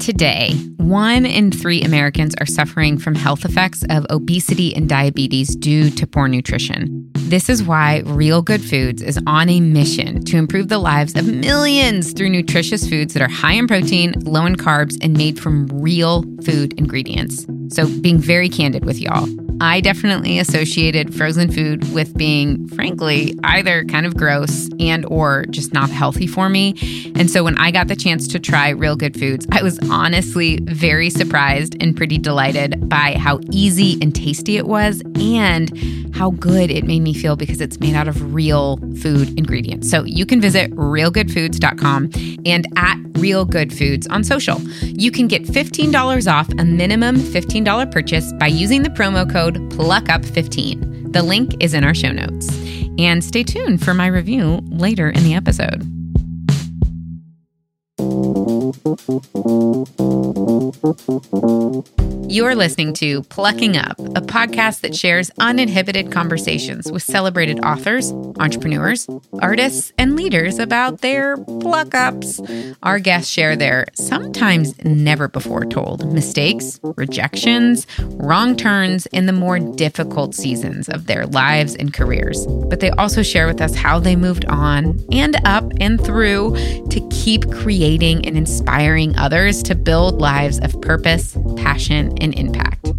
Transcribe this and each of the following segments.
Today, one in three Americans are suffering from health effects of obesity and diabetes due to poor nutrition. This is why Real Good Foods is on a mission to improve the lives of millions through nutritious foods that are high in protein, low in carbs, and made from real food ingredients. So, being very candid with y'all, I definitely associated frozen food with being frankly either kind of gross and or just not healthy for me. And so when I got the chance to try Real Good Foods, I was honestly very surprised and pretty delighted by how easy and tasty it was and how good it made me feel because it's made out of real food ingredients. So you can visit realgoodfoods.com and at Real Good Foods on social. You can get $15 off a minimum $15 purchase by using the promo code PLUCKUP15. The link is in our show notes. And stay tuned for my review later in the episode. You're listening to Plucking Up, a podcast that shares uninhibited conversations with celebrated authors, entrepreneurs, artists, and leaders about their pluck ups. Our guests share their sometimes never before told mistakes, rejections, wrong turns, in the more difficult seasons of their lives and careers. But they also share with us how they moved on and up and through to keep creating and inspiring others to build lives of purpose, passion, and impact.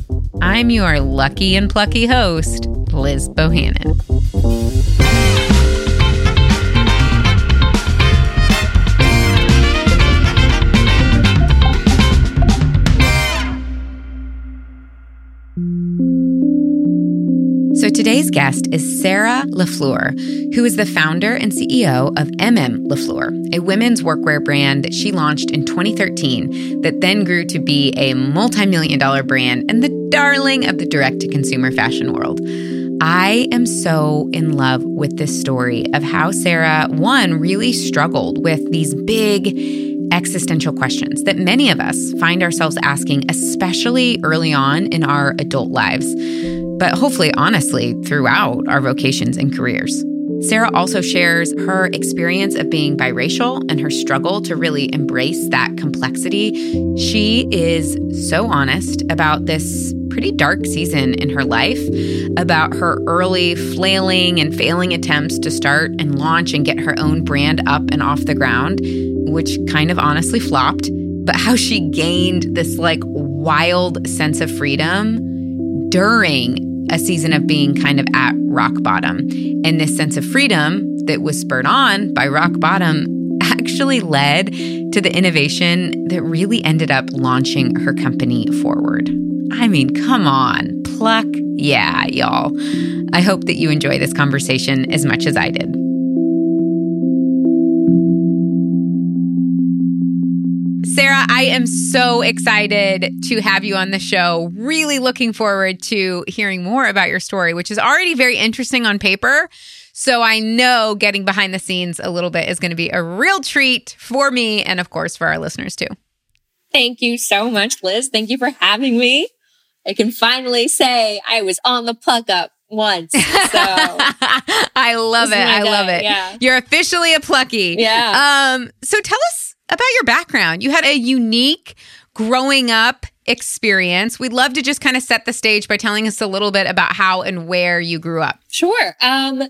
I'm your lucky and plucky host, Liz Bohannon. Today's guest is Sarah LaFleur, who is the founder and CEO of MM LaFleur, a women's workwear brand that she launched in 2013 that then grew to be a multi-million dollar brand and the darling of the direct to consumer fashion world. I am so in love with this story of how Sarah, one, really struggled with these big existential questions that many of us find ourselves asking, especially early on in our adult lives but hopefully, honestly, throughout our vocations and careers. Sarah also shares her experience of being biracial and her struggle to really embrace that complexity. She is so honest about this pretty dark season in her life, about her early flailing and failing attempts to start and launch and get her own brand up and off the ground, which kind of honestly flopped, but how she gained this like wild sense of freedom during a season of being kind of at rock bottom. And this sense of freedom that was spurred on by rock bottom actually led to the innovation that really ended up launching her company forward. I mean, come on, pluck. Yeah, y'all. I hope that you enjoy this conversation as much as I did. Sarah, I am so excited to have you on the show. Really looking forward to hearing more about your story, which is already very interesting on paper. So I know getting behind the scenes a little bit is going to be a real treat for me and, of course, for our listeners too. Thank you so much, Liz. Thank you for having me. I can finally say I was on the pluck up once. So I love it. I love it. Yeah. You're officially a plucky. Yeah. Um, so tell us about your background. You had a unique growing up experience. We'd love to just kind of set the stage by telling us a little bit about how and where you grew up. Sure. Um,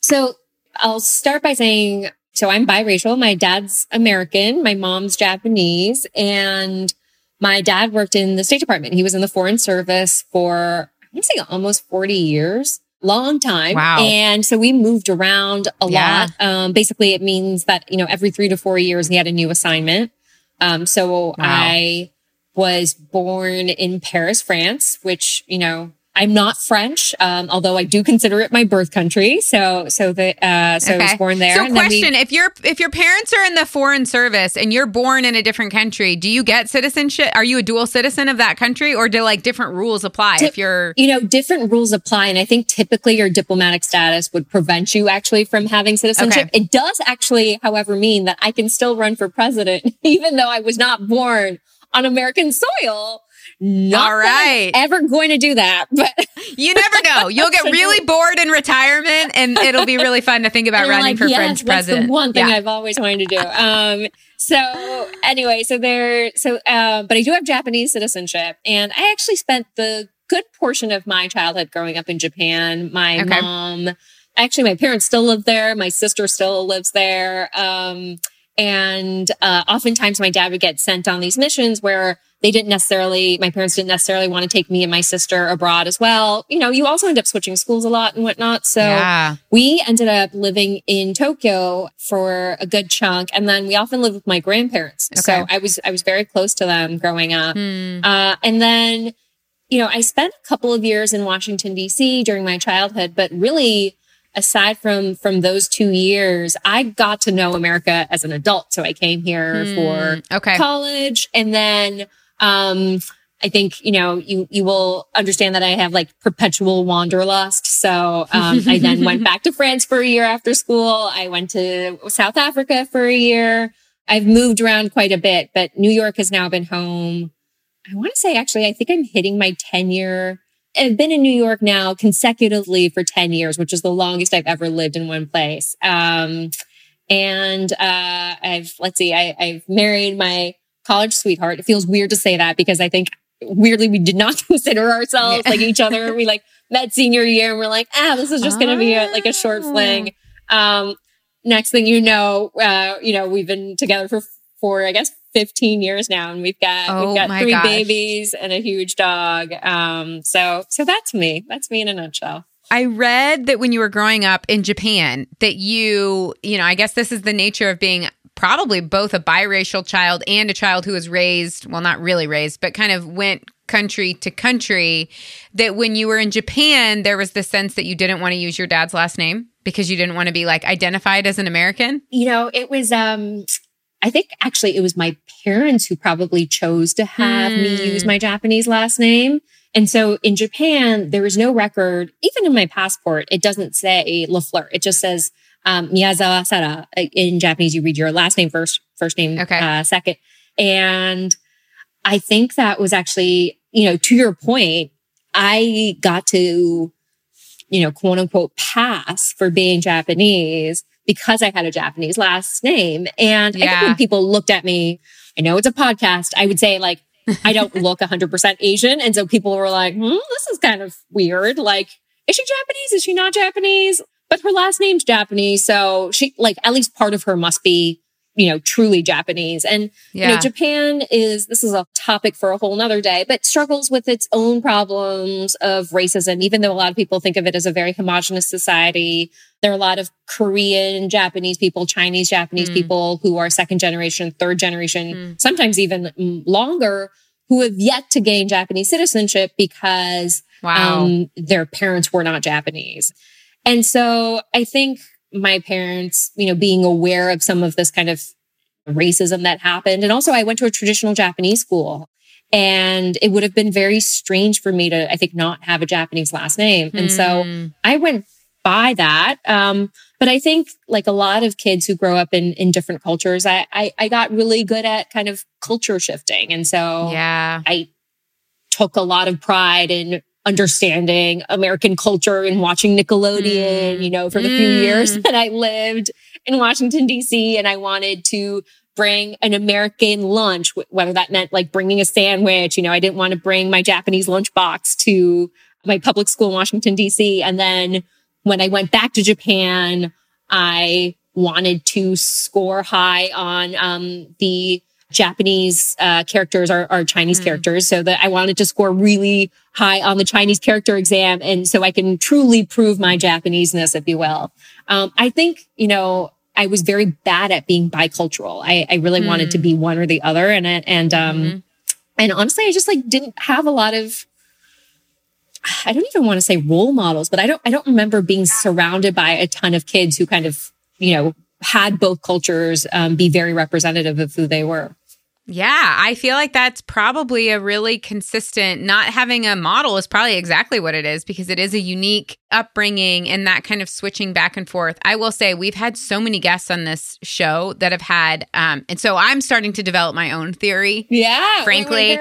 so I'll start by saying, so I'm biracial. My dad's American, my mom's Japanese, and my dad worked in the State Department. He was in the Foreign Service for, I want to say almost 40 years long time. Wow. And so we moved around a yeah. lot. Um, basically it means that, you know, every three to four years he had a new assignment. Um, so wow. I was born in Paris, France, which, you know, I'm not French, um, although I do consider it my birth country. So, so the uh, so okay. I was born there. So, question: we, If your if your parents are in the foreign service and you're born in a different country, do you get citizenship? Are you a dual citizen of that country, or do like different rules apply? if you're, you know, different rules apply, and I think typically your diplomatic status would prevent you actually from having citizenship. Okay. It does actually, however, mean that I can still run for president, even though I was not born on American soil not All right. ever going to do that, but you never know. You'll get really bored in retirement and it'll be really fun to think about running like, for yes, French president. one thing yeah. I've always wanted to do. Um, so anyway, so there, so, uh, but I do have Japanese citizenship and I actually spent the good portion of my childhood growing up in Japan. My okay. mom, actually, my parents still live there. My sister still lives there. Um, and uh, oftentimes my dad would get sent on these missions where they didn't necessarily, my parents didn't necessarily want to take me and my sister abroad as well. You know, you also end up switching schools a lot and whatnot. So yeah. we ended up living in Tokyo for a good chunk. And then we often lived with my grandparents. Okay. So I was, I was very close to them growing up. Hmm. Uh, and then, you know, I spent a couple of years in Washington, DC during my childhood, but really aside from from those two years, I got to know America as an adult. So I came here mm, for okay. college, and then um, I think you know you you will understand that I have like perpetual wanderlust. So um, I then went back to France for a year after school. I went to South Africa for a year. I've moved around quite a bit, but New York has now been home. I want to say actually, I think I'm hitting my 10 year I've been in New York now consecutively for 10 years, which is the longest I've ever lived in one place. Um, and uh, I've, let's see, I, I've married my college sweetheart. It feels weird to say that because I think weirdly we did not consider ourselves yeah. like each other. We like met senior year and we're like, ah, this is just going to be a, like a short fling. Um, next thing you know, uh, you know, we've been together for, for, I guess, 15 years now and we've got oh, we've got three gosh. babies and a huge dog um so so that's me that's me in a nutshell I read that when you were growing up in Japan that you, you know, I guess this is the nature of being probably both a biracial child and a child who was raised, well not really raised, but kind of went country to country that when you were in Japan there was the sense that you didn't want to use your dad's last name because you didn't want to be like identified as an American? You know, it was um I think actually it was my parents who probably chose to have mm. me use hmm. my Japanese last name. And so in Japan, there is no record, even in my passport, it doesn't say Lafleur. It just says um, Miyazawa Sara. In Japanese, you read your last name first, first name okay. uh, second. And I think that was actually, you know, to your point, I got to, you know, quote unquote pass for being Japanese because I had a Japanese last name. And yeah. I think when people looked at me, I know it's a podcast, I would say like, I don't look 100% Asian. And so people were like, hmm, this is kind of weird. Like, is she Japanese? Is she not Japanese? But her last name's Japanese. So she, like, at least part of her must be you know, truly Japanese. And, yeah. you know, Japan is, this is a topic for a whole nother day, but struggles with its own problems of racism, even though a lot of people think of it as a very homogenous society. There are a lot of Korean, Japanese people, Chinese, Japanese mm. people who are second generation, third generation, mm. sometimes even longer, who have yet to gain Japanese citizenship because wow. um, their parents were not Japanese. And so I think my parents, you know, being aware of some of this kind of racism that happened. And also I went to a traditional Japanese school and it would have been very strange for me to, I think, not have a Japanese last name. And so hmm. I went by that. Um, but I think like a lot of kids who grow up in, in different cultures, I, I, I got really good at kind of culture shifting. And so yeah, I took a lot of pride in understanding American culture and watching Nickelodeon, mm. you know, for the mm. few years mm. that I lived in Washington, DC. And I wanted to bring an American lunch, whether that meant like bringing a sandwich. You know, I didn't want to bring my Japanese lunchbox to my public school in Washington, DC. And then when I went back to Japan, I wanted to score high on um, the Japanese uh, characters are, are Chinese mm. characters. So that I wanted to score really high on the Chinese character exam. And so I can truly prove my Japaneseness, if you will. Um, I think, you know, I was very bad at being bicultural. I, I really mm. wanted to be one or the other. And, and, um, mm-hmm. and honestly, I just like didn't have a lot of, I don't even want to say role models, but I don't, I don't remember being surrounded by a ton of kids who kind of, you know, had both cultures um, be very representative of who they were. Yeah, I feel like that's probably a really consistent, not having a model is probably exactly what it is because it is a unique upbringing and that kind of switching back and forth. I will say we've had so many guests on this show that have had, um, and so I'm starting to develop my own theory. Yeah, frankly.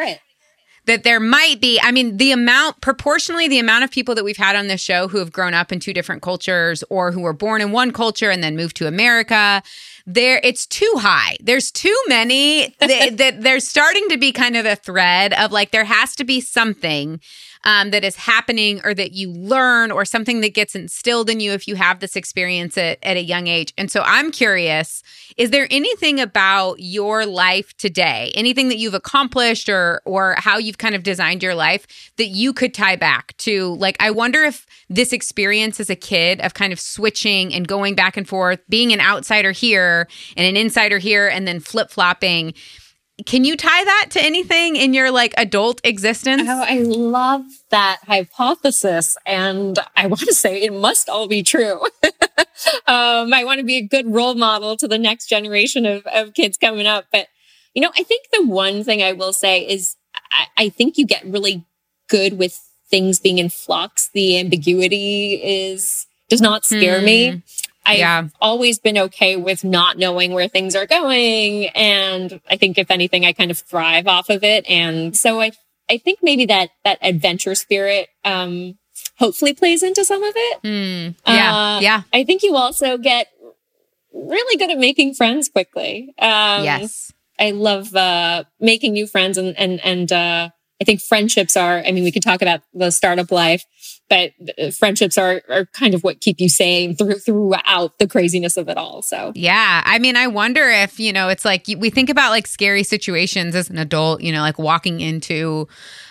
That there might be, I mean, the amount, proportionally, the amount of people that we've had on this show who have grown up in two different cultures or who were born in one culture and then moved to America there it's too high. There's too many that, that there's starting to be kind of a thread of like there has to be something um, that is happening or that you learn or something that gets instilled in you if you have this experience at, at a young age. And so I'm curious is there anything about your life today, anything that you've accomplished or or how you've kind of designed your life that you could tie back to like I wonder if this experience as a kid of kind of switching and going back and forth, being an outsider here and an insider here and then flip-flopping can you tie that to anything in your like adult existence? Oh, I love that hypothesis. And I want to say it must all be true. um, I want to be a good role model to the next generation of, of kids coming up. But, you know, I think the one thing I will say is I, I think you get really good with things being in flux. The ambiguity is, does not scare hmm. me. I've yeah. always been okay with not knowing where things are going. And I think if anything, I kind of thrive off of it. And so I, I think maybe that, that adventure spirit, um, hopefully plays into some of it. Mm, yeah. Uh, yeah. I think you also get really good at making friends quickly. Um, yes. I love, uh, making new friends and, and, and, uh, I think friendships are, I mean, we could talk about the startup life, but uh, friendships are, are kind of what keep you sane through, throughout the craziness of it all. So, yeah. I mean, I wonder if, you know, it's like we think about like scary situations as an adult, you know, like walking into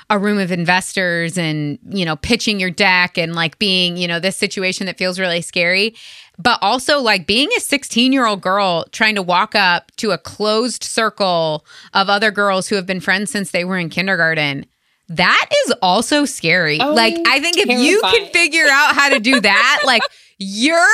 a room of investors and, you know, pitching your deck and like being, you know, this situation that feels really scary but also like being a 16 year old girl trying to walk up to a closed circle of other girls who have been friends since they were in kindergarten. That is also scary. Oh, like, I think terrifying. if you can figure out how to do that, like, you're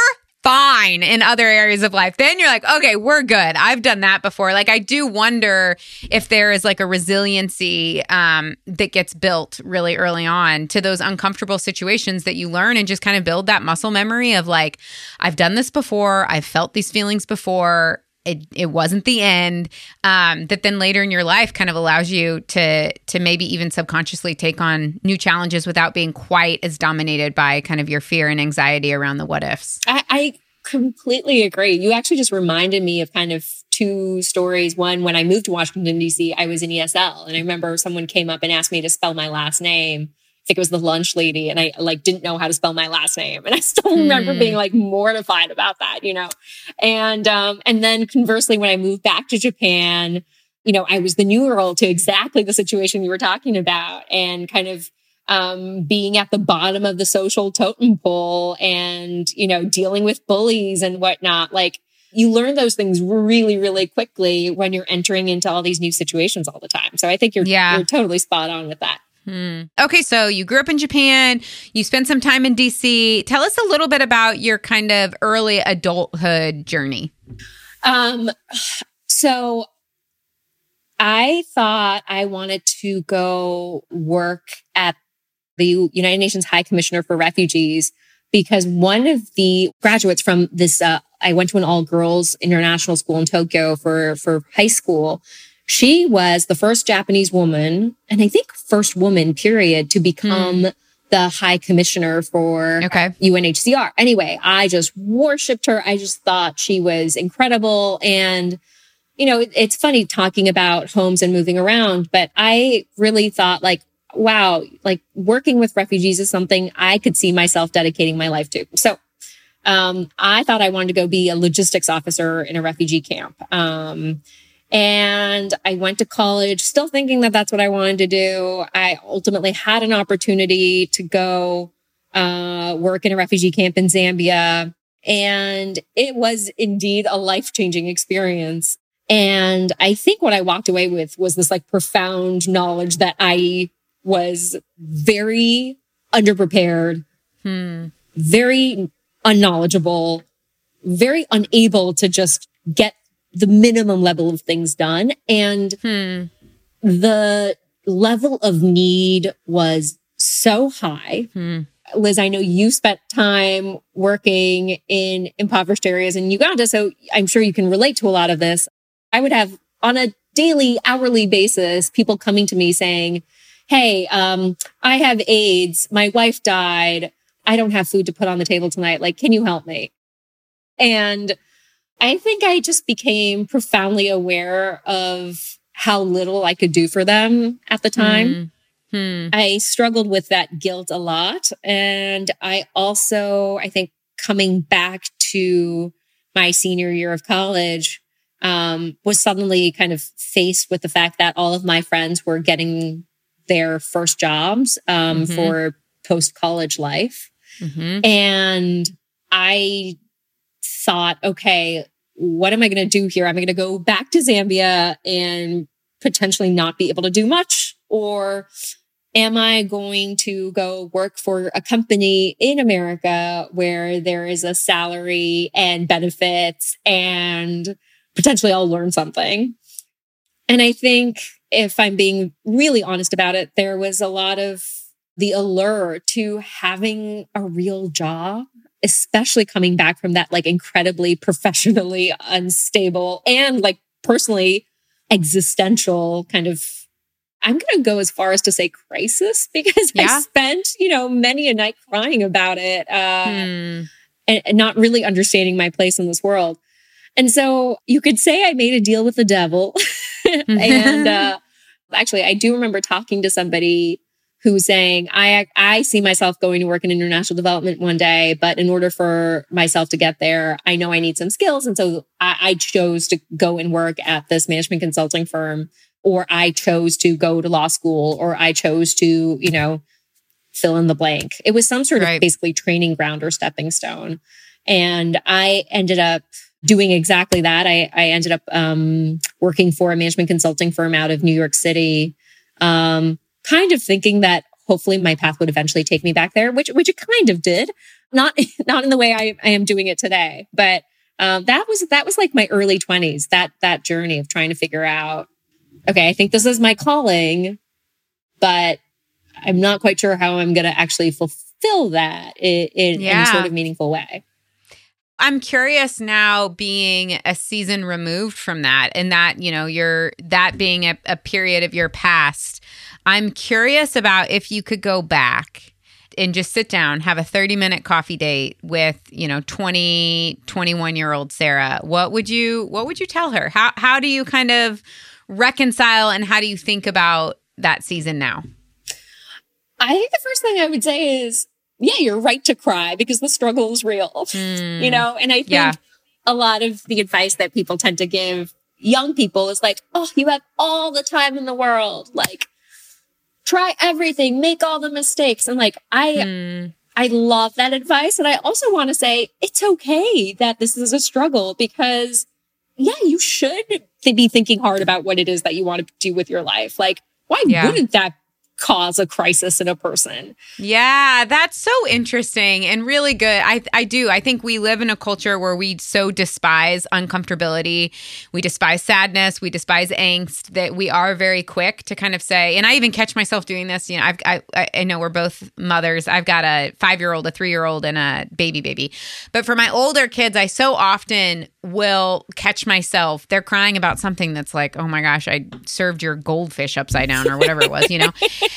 fine in other areas of life, then you're like, okay, we're good. I've done that before. Like, I do wonder if there is like a resiliency um, that gets built really early on to those uncomfortable situations that you learn and just kind of build that muscle memory of like, I've done this before, I've felt these feelings before it, it wasn't the end um, that then later in your life kind of allows you to to maybe even subconsciously take on new challenges without being quite as dominated by kind of your fear and anxiety around the what ifs. I, I completely agree. You actually just reminded me of kind of two stories. One when i moved to washington d.c i was in esl and i remember someone came up and asked me to spell my last name think it was the lunch lady and I like didn't know how to spell my last name. And I still remember mm. being like mortified about that, you know? And, um, and then conversely, when I moved back to Japan, you know, I was the new girl to exactly the situation you were talking about and kind of, um, being at the bottom of the social totem pole and, you know, dealing with bullies and whatnot. Like, you learn those things really, really quickly when you're entering into all these new situations all the time. So I think you're, yeah. you're totally spot on with that. Hmm. Okay, so you grew up in Japan, you spent some time in DC. Tell us a little bit about your kind of early adulthood journey. Um, so I thought I wanted to go work at the United Nations High Commissioner for Refugees because one of the graduates from this, uh, I went to an all girls international school in Tokyo for, for high school. She was the first Japanese woman, and I think first woman, period, to become mm. the high commissioner for okay. UNHCR. Anyway, I just worshiped her. I just thought she was incredible. And, you know, it, it's funny talking about homes and moving around, but I really thought like, wow, like working with refugees is something I could see myself dedicating my life to. So um, I thought I wanted to go be a logistics officer in a refugee camp. Um, and I went to college still thinking that that's what I wanted to do. I ultimately had an opportunity to go uh, work in a refugee camp in Zambia. And it was indeed a life changing experience. And I think what I walked away with was this like profound knowledge that I was very underprepared, hmm. very unknowledgeable, very unable to just get the minimum level of things done. And hmm. the level of need was so high. Hmm. Liz, I know you spent time working in impoverished areas in Uganda, so I'm sure you can relate to a lot of this. I would have on a daily, hourly basis, people coming to me saying, Hey, um, I have AIDS. My wife died. I don't have food to put on the table tonight. Like, can you help me? And I think I just became profoundly aware of how little I could do for them at the time. Mm-hmm. I struggled with that guilt a lot. And I also, I think coming back to my senior year of college, um, was suddenly kind of faced with the fact that all of my friends were getting their first jobs um, mm-hmm. for post college life. Mm-hmm. And I thought, okay, what am I going to do here? Am I going to go back to Zambia and potentially not be able to do much? Or am I going to go work for a company in America where there is a salary and benefits and potentially I'll learn something? And I think if I'm being really honest about it, there was a lot of the allure to having a real job especially coming back from that like incredibly professionally unstable and like personally existential kind of I'm going to go as far as to say crisis because yeah. I spent, you know, many a night crying about it uh, hmm. and, and not really understanding my place in this world. And so you could say I made a deal with the devil. and uh, actually, I do remember talking to somebody who's saying, I, I see myself going to work in international development one day, but in order for myself to get there, I know I need some skills. And so I, I chose to go and work at this management consulting firm, or I chose to go to law school, or I chose to, you know, fill in the blank. It was some sort right. of basically training ground or stepping stone. And I ended up doing exactly that. I, I ended up um, working for a management consulting firm out of New York City. Um, kind of thinking that hopefully my path would eventually take me back there, which which it kind of did. Not not in the way I, I am doing it today, but um, that was that was like my early twenties. That that journey of trying to figure out, okay, I think this is my calling, but I'm not quite sure how I'm going to actually fulfill that in, in yeah. any sort of meaningful way. I'm curious now being a season removed from that and that, you know, you're that being a, a period of your past I'm curious about if you could go back and just sit down, have a 30 minute coffee date with, you know, 20, 21 year old Sarah. What would you, what would you tell her? How, how do you kind of reconcile and how do you think about that season now? I think the first thing I would say is, yeah, you're right to cry because the struggle is real, mm, you know? And I think yeah. a lot of the advice that people tend to give young people is like, oh, you have all the time in the world. Like, try everything, make all the mistakes. And like, I, mm. I love that advice. And I also want to say it's okay that this is a struggle because yeah, you should be thinking hard about what it is that you want to do with your life. Like, why yeah. wouldn't that cause a crisis in a person. Yeah, that's so interesting and really good. I I do. I think we live in a culture where we so despise uncomfortability. We despise sadness, we despise angst that we are very quick to kind of say and I even catch myself doing this, you know, I've I I know we're both mothers. I've got a 5-year-old, a 3-year-old and a baby baby. But for my older kids, I so often will catch myself they're crying about something that's like, "Oh my gosh, I served your goldfish upside down" or whatever it was, you know.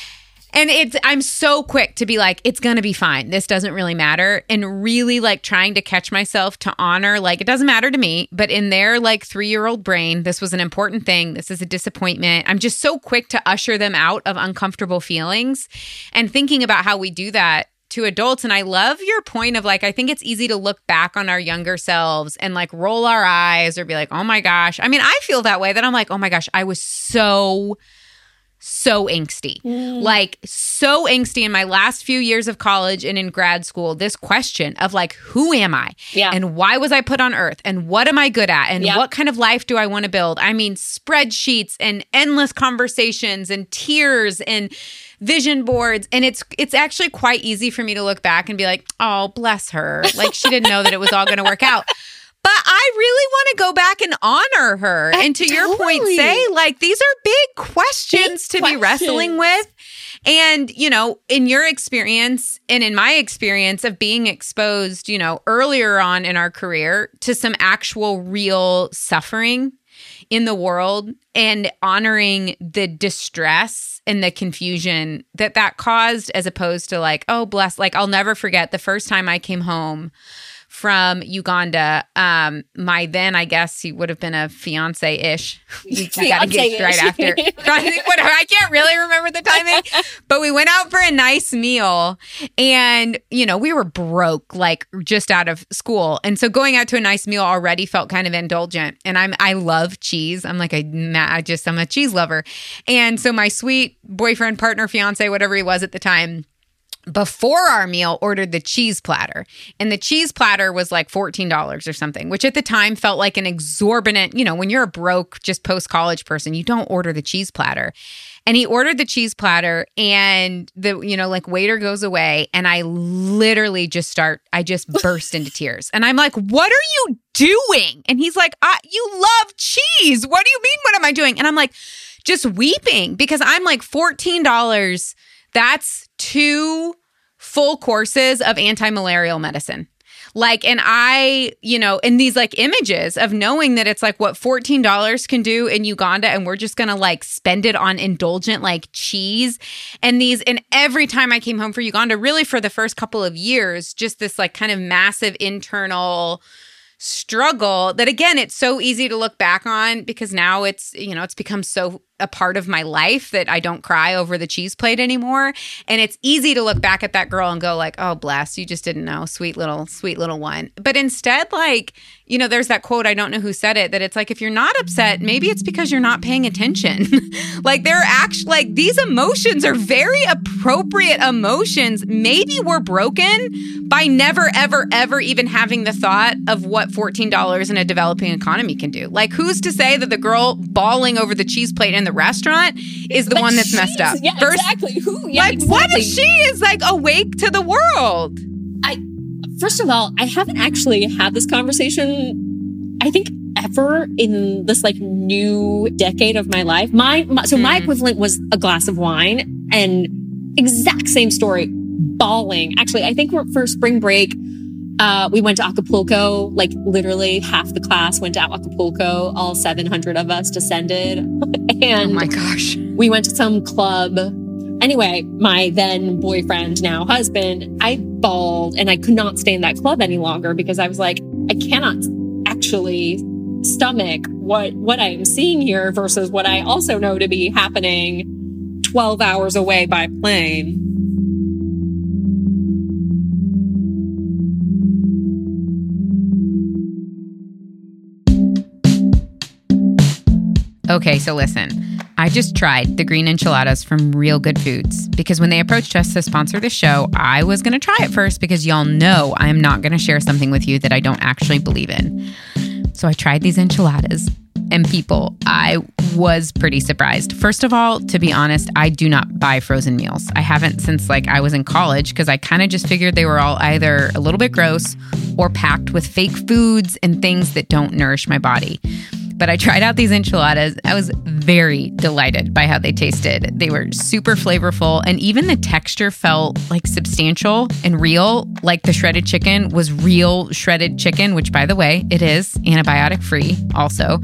And it's I'm so quick to be like it's going to be fine. This doesn't really matter and really like trying to catch myself to honor like it doesn't matter to me, but in their like 3-year-old brain, this was an important thing. This is a disappointment. I'm just so quick to usher them out of uncomfortable feelings and thinking about how we do that to adults. And I love your point of like, I think it's easy to look back on our younger selves and like roll our eyes or be like, oh my gosh. I mean, I feel that way that I'm like, oh my gosh, I was so so angsty. Mm. Like so angsty in my last few years of college and in grad school. This question of like, who am I? Yeah. And why was I put on earth? And what am I good at? And yeah. what kind of life do I want to build? I mean, spreadsheets and endless conversations and tears and vision boards and it's it's actually quite easy for me to look back and be like oh bless her like she didn't know that it was all going to work out but I really want to go back and honor her. And to totally. your point, say, like, these are big questions big to questions. be wrestling with. And, you know, in your experience and in my experience of being exposed, you know, earlier on in our career to some actual real suffering in the world and honoring the distress and the confusion that that caused as opposed to like, oh, bless, like, I'll never forget the first time I came home from Uganda. Um, my then, I guess he would have been a fiance ish. We got engaged right after. Whatever. I can't really remember the timing, but we went out for a nice meal and, you know, we were broke, like just out of school. And so going out to a nice meal already felt kind of indulgent. And I'm, I love cheese. I'm like a, I just, I'm a cheese lover. And so my sweet boyfriend, partner, fiance, whatever he was at the time, before our meal ordered the cheese platter. And the cheese platter was like $14 or something which at the time felt like an exorbitant you know when you're a broke just post college person you don't order the cheese platter. And he ordered the cheese platter and the you know like waiter goes away and i literally just start i just burst into tears. And i'm like what are you doing? And he's like you love cheese. What do you mean what am i doing? And i'm like just weeping because i'm like $14 that's two full courses of anti malarial medicine. Like, and I, you know, in these like images of knowing that it's like what $14 can do in Uganda, and we're just gonna like spend it on indulgent like cheese. And these, and every time I came home for Uganda, really for the first couple of years, just this like kind of massive internal struggle that again it's so easy to look back on because now it's you know it's become so a part of my life that I don't cry over the cheese plate anymore. And it's easy to look back at that girl and go like, "Oh, bless, you just didn't know, sweet little, sweet little one." But instead, like, you know, there's that quote, I don't know who said it, that it's like if you're not upset, maybe it's because you're not paying attention. like they're actually like these emotions are very appropriate emotions. Maybe we're broken by never ever ever even having the thought of what $14 in a developing economy can do. Like who's to say that the girl bawling over the cheese plate and the restaurant is the but one that's messed up. Yeah, First, exactly. Who? Yeah, like, exactly. what if she is like awake to the world? I, first of all, I haven't actually had this conversation. I think ever in this like new decade of my life. My, my so my hmm. equivalent was a glass of wine, and exact same story. Bawling. Actually, I think we're for spring break, uh, we went to Acapulco, like literally half the class went to Acapulco. All 700 of us descended. and oh my gosh. We went to some club. Anyway, my then boyfriend, now husband, I bawled and I could not stay in that club any longer because I was like, I cannot actually stomach what, what I am seeing here versus what I also know to be happening 12 hours away by plane. Okay, so listen. I just tried the green enchiladas from Real Good Foods because when they approached us to sponsor the show, I was going to try it first because y'all know I am not going to share something with you that I don't actually believe in. So I tried these enchiladas and people, I was pretty surprised. First of all, to be honest, I do not buy frozen meals. I haven't since like I was in college because I kind of just figured they were all either a little bit gross or packed with fake foods and things that don't nourish my body. But I tried out these enchiladas. I was very delighted by how they tasted. They were super flavorful, and even the texture felt like substantial and real. Like the shredded chicken was real shredded chicken, which, by the way, it is antibiotic free also.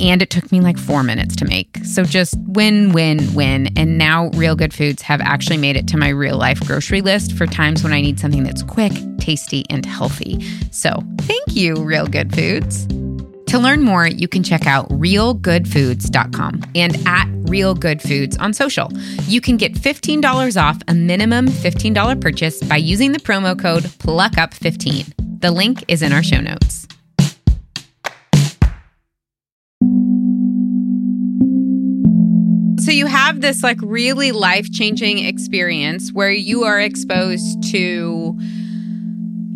And it took me like four minutes to make. So just win, win, win. And now Real Good Foods have actually made it to my real life grocery list for times when I need something that's quick, tasty, and healthy. So thank you, Real Good Foods. To learn more, you can check out realgoodfoods.com and at Real Good Foods on social. You can get $15 off a minimum $15 purchase by using the promo code PLUCKUP15. The link is in our show notes. So you have this like really life-changing experience where you are exposed to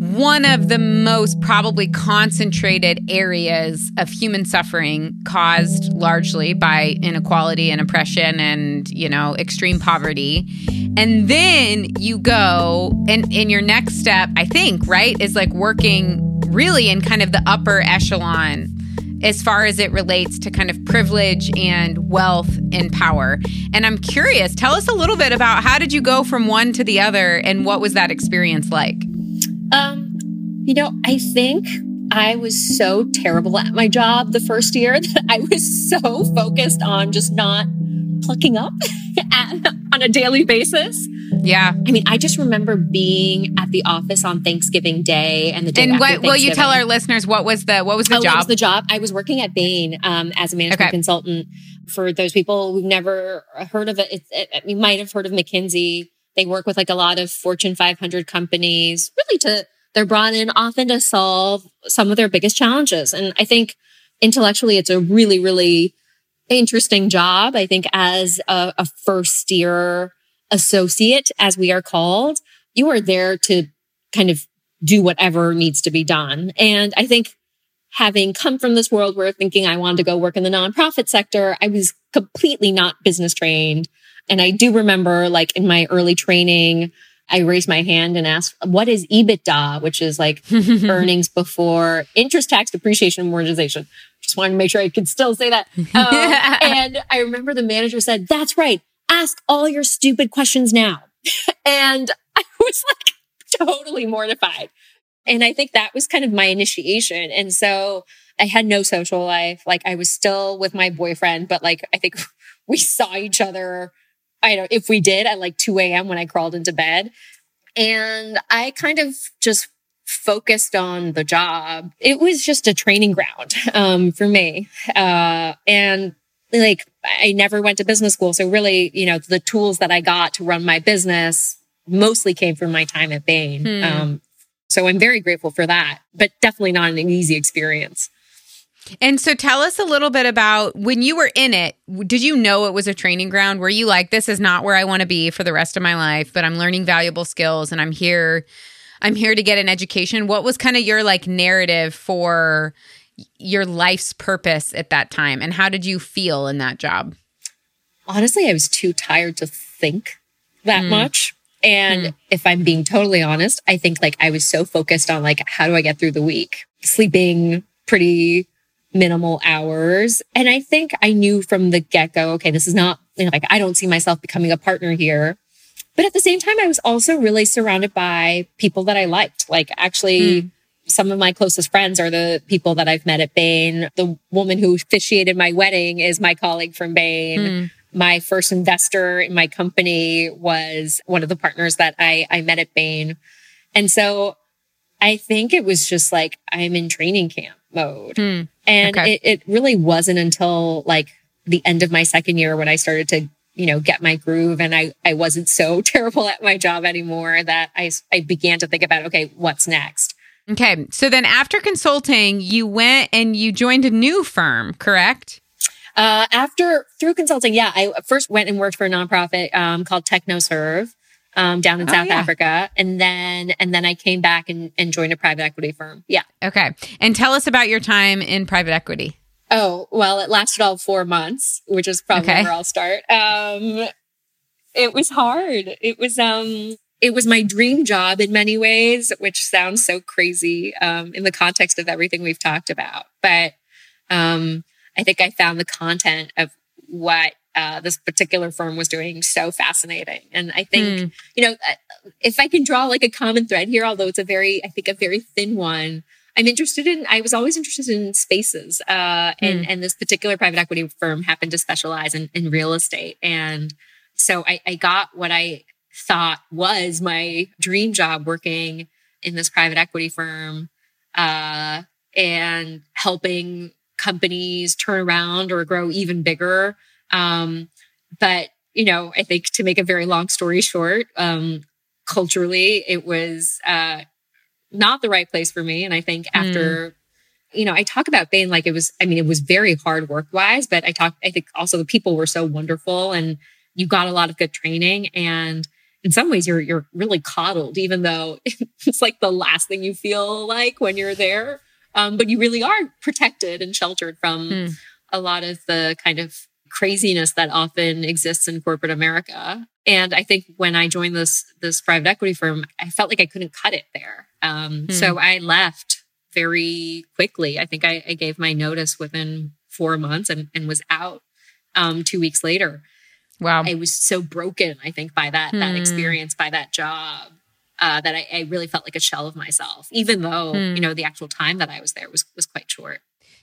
one of the most probably concentrated areas of human suffering caused largely by inequality and oppression and you know extreme poverty and then you go and in your next step i think right is like working really in kind of the upper echelon as far as it relates to kind of privilege and wealth and power. And I'm curious, tell us a little bit about how did you go from one to the other and what was that experience like? Um, you know, I think I was so terrible at my job the first year that I was so focused on just not plucking up at, on a daily basis Yeah. I mean, I just remember being at the office on Thanksgiving Day and the day And what will you tell our listeners what was the what was the oh, what job? was the job? I was working at Bain um, as a management Okay. consultant. For those people who've never heard of it, it's, it, you might have heard of McKinsey. They work with like a lot of Fortune 500 companies, really to, they're brought in often to solve some of their biggest challenges. And I think intellectually, it's a really, really interesting job. I think as a, a first year associate, as we are called, you are there to kind of do whatever needs to be done. And I think having come from this world where thinking I wanted to go work in the nonprofit sector, I was completely not business trained. And I do remember like in my early training, I raised my hand and asked, what is EBITDA, which is like earnings before interest, tax, depreciation, and amortization. Just wanted to make sure I could still say that. Um, and I remember the manager said, that's right. Ask all your stupid questions now. and I was like totally mortified. And I think that was kind of my initiation. And so I had no social life. Like I was still with my boyfriend, but like I think we saw each other. I don't if we did at like 2 a.m. when I crawled into bed. And I kind of just focused on the job. It was just a training ground um, for me. Uh, and like I never went to business school. So really, you know, the tools that I got to run my business mostly came from my time at Bain. Hmm. Um, so I'm very grateful for that, but definitely not an easy experience. And so tell us a little bit about when you were in it, did you know it was a training ground? Were you like, this is not where I want to be for the rest of my life, but I'm learning valuable skills and I'm here I'm here to get an education. What was kind of your like narrative for your life's purpose at that time and how did you feel in that job? Honestly, I was too tired to think that mm. much. And mm. if I'm being totally honest, I think like I was so focused on like, how do I get through the week? Sleeping pretty minimal hours. And I think I knew from the get go, okay, this is not, you know, like, I don't see myself becoming a partner here. But at the same time, I was also really surrounded by people that I liked. Like, actually, hmm. some of my closest friends are the people that I've met at Bain. The woman who officiated my wedding is my colleague from Bain. Hmm. My first investor in my company was one of the partners that I, I met at Bain. And so I think it was just like, I'm in training camp mode. Hmm. And Okay. it, it really wasn't until like the end of my second year when I started to, you know, get my groove and I, I wasn't so terrible at my job anymore that I, I began to think about, okay, what's next? Okay. So then after consulting, you went and you joined a new firm, correct? Uh, after through consulting, yeah, I first went and worked for a nonprofit um, called TechnoServe um, down in Oh, South yeah. Africa, and then and then I came back and, and joined a private equity firm. Yeah. Okay. And tell us about your time in private equity. Oh well, it lasted all four months, which is probably Okay. where I'll start. Um, it was hard. It was um, it was my dream job in many ways, which sounds so crazy um, in the context of everything we've talked about. But um, I think I found the content of what uh, this particular firm was doing so fascinating, and I think you know uh, if I can draw like a common thread here, although it's a very, I think, a very thin one. I'm interested in. I was always interested in spaces, uh, and and this particular private equity firm happened to specialize in, in real estate, and so I, I got what I thought was my dream job working in this private equity firm, uh, and helping companies turn around or grow even bigger. Um, but you know, I think to make a very long story short, um, culturally, it was uh, not the right place for me. And I think after, you know, I talk about Bain like it was, I mean, it was very hard work wise, but I talk, I think also the people were so wonderful and you got a lot of good training. And in some ways you're, you're really coddled, even though it's like the last thing you feel like when you're there. Um, but you really are protected and sheltered from Hmm. a lot of the kind of craziness that often exists in corporate America. And I think when I joined this this private equity firm, I felt like I couldn't cut it there. Um, Hmm. So I left very quickly. I think I, I gave my notice within four months and, and was out um, two weeks later. Wow. I was so broken, I think, by that that Hmm. experience, by that job, uh, that I, I really felt like a shell of myself, even though Hmm. you know the actual time that I was there was was quite short.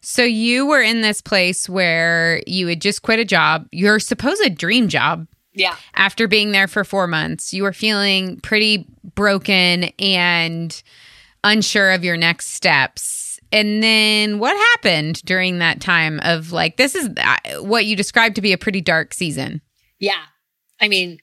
So you were in this place where you had just quit a job, your supposed dream job, Yeah. After being there for four months, you were feeling pretty broken and unsure of your next steps. And then what happened during that time of like, this is uh, what you described to be a pretty dark season? Yeah. I mean,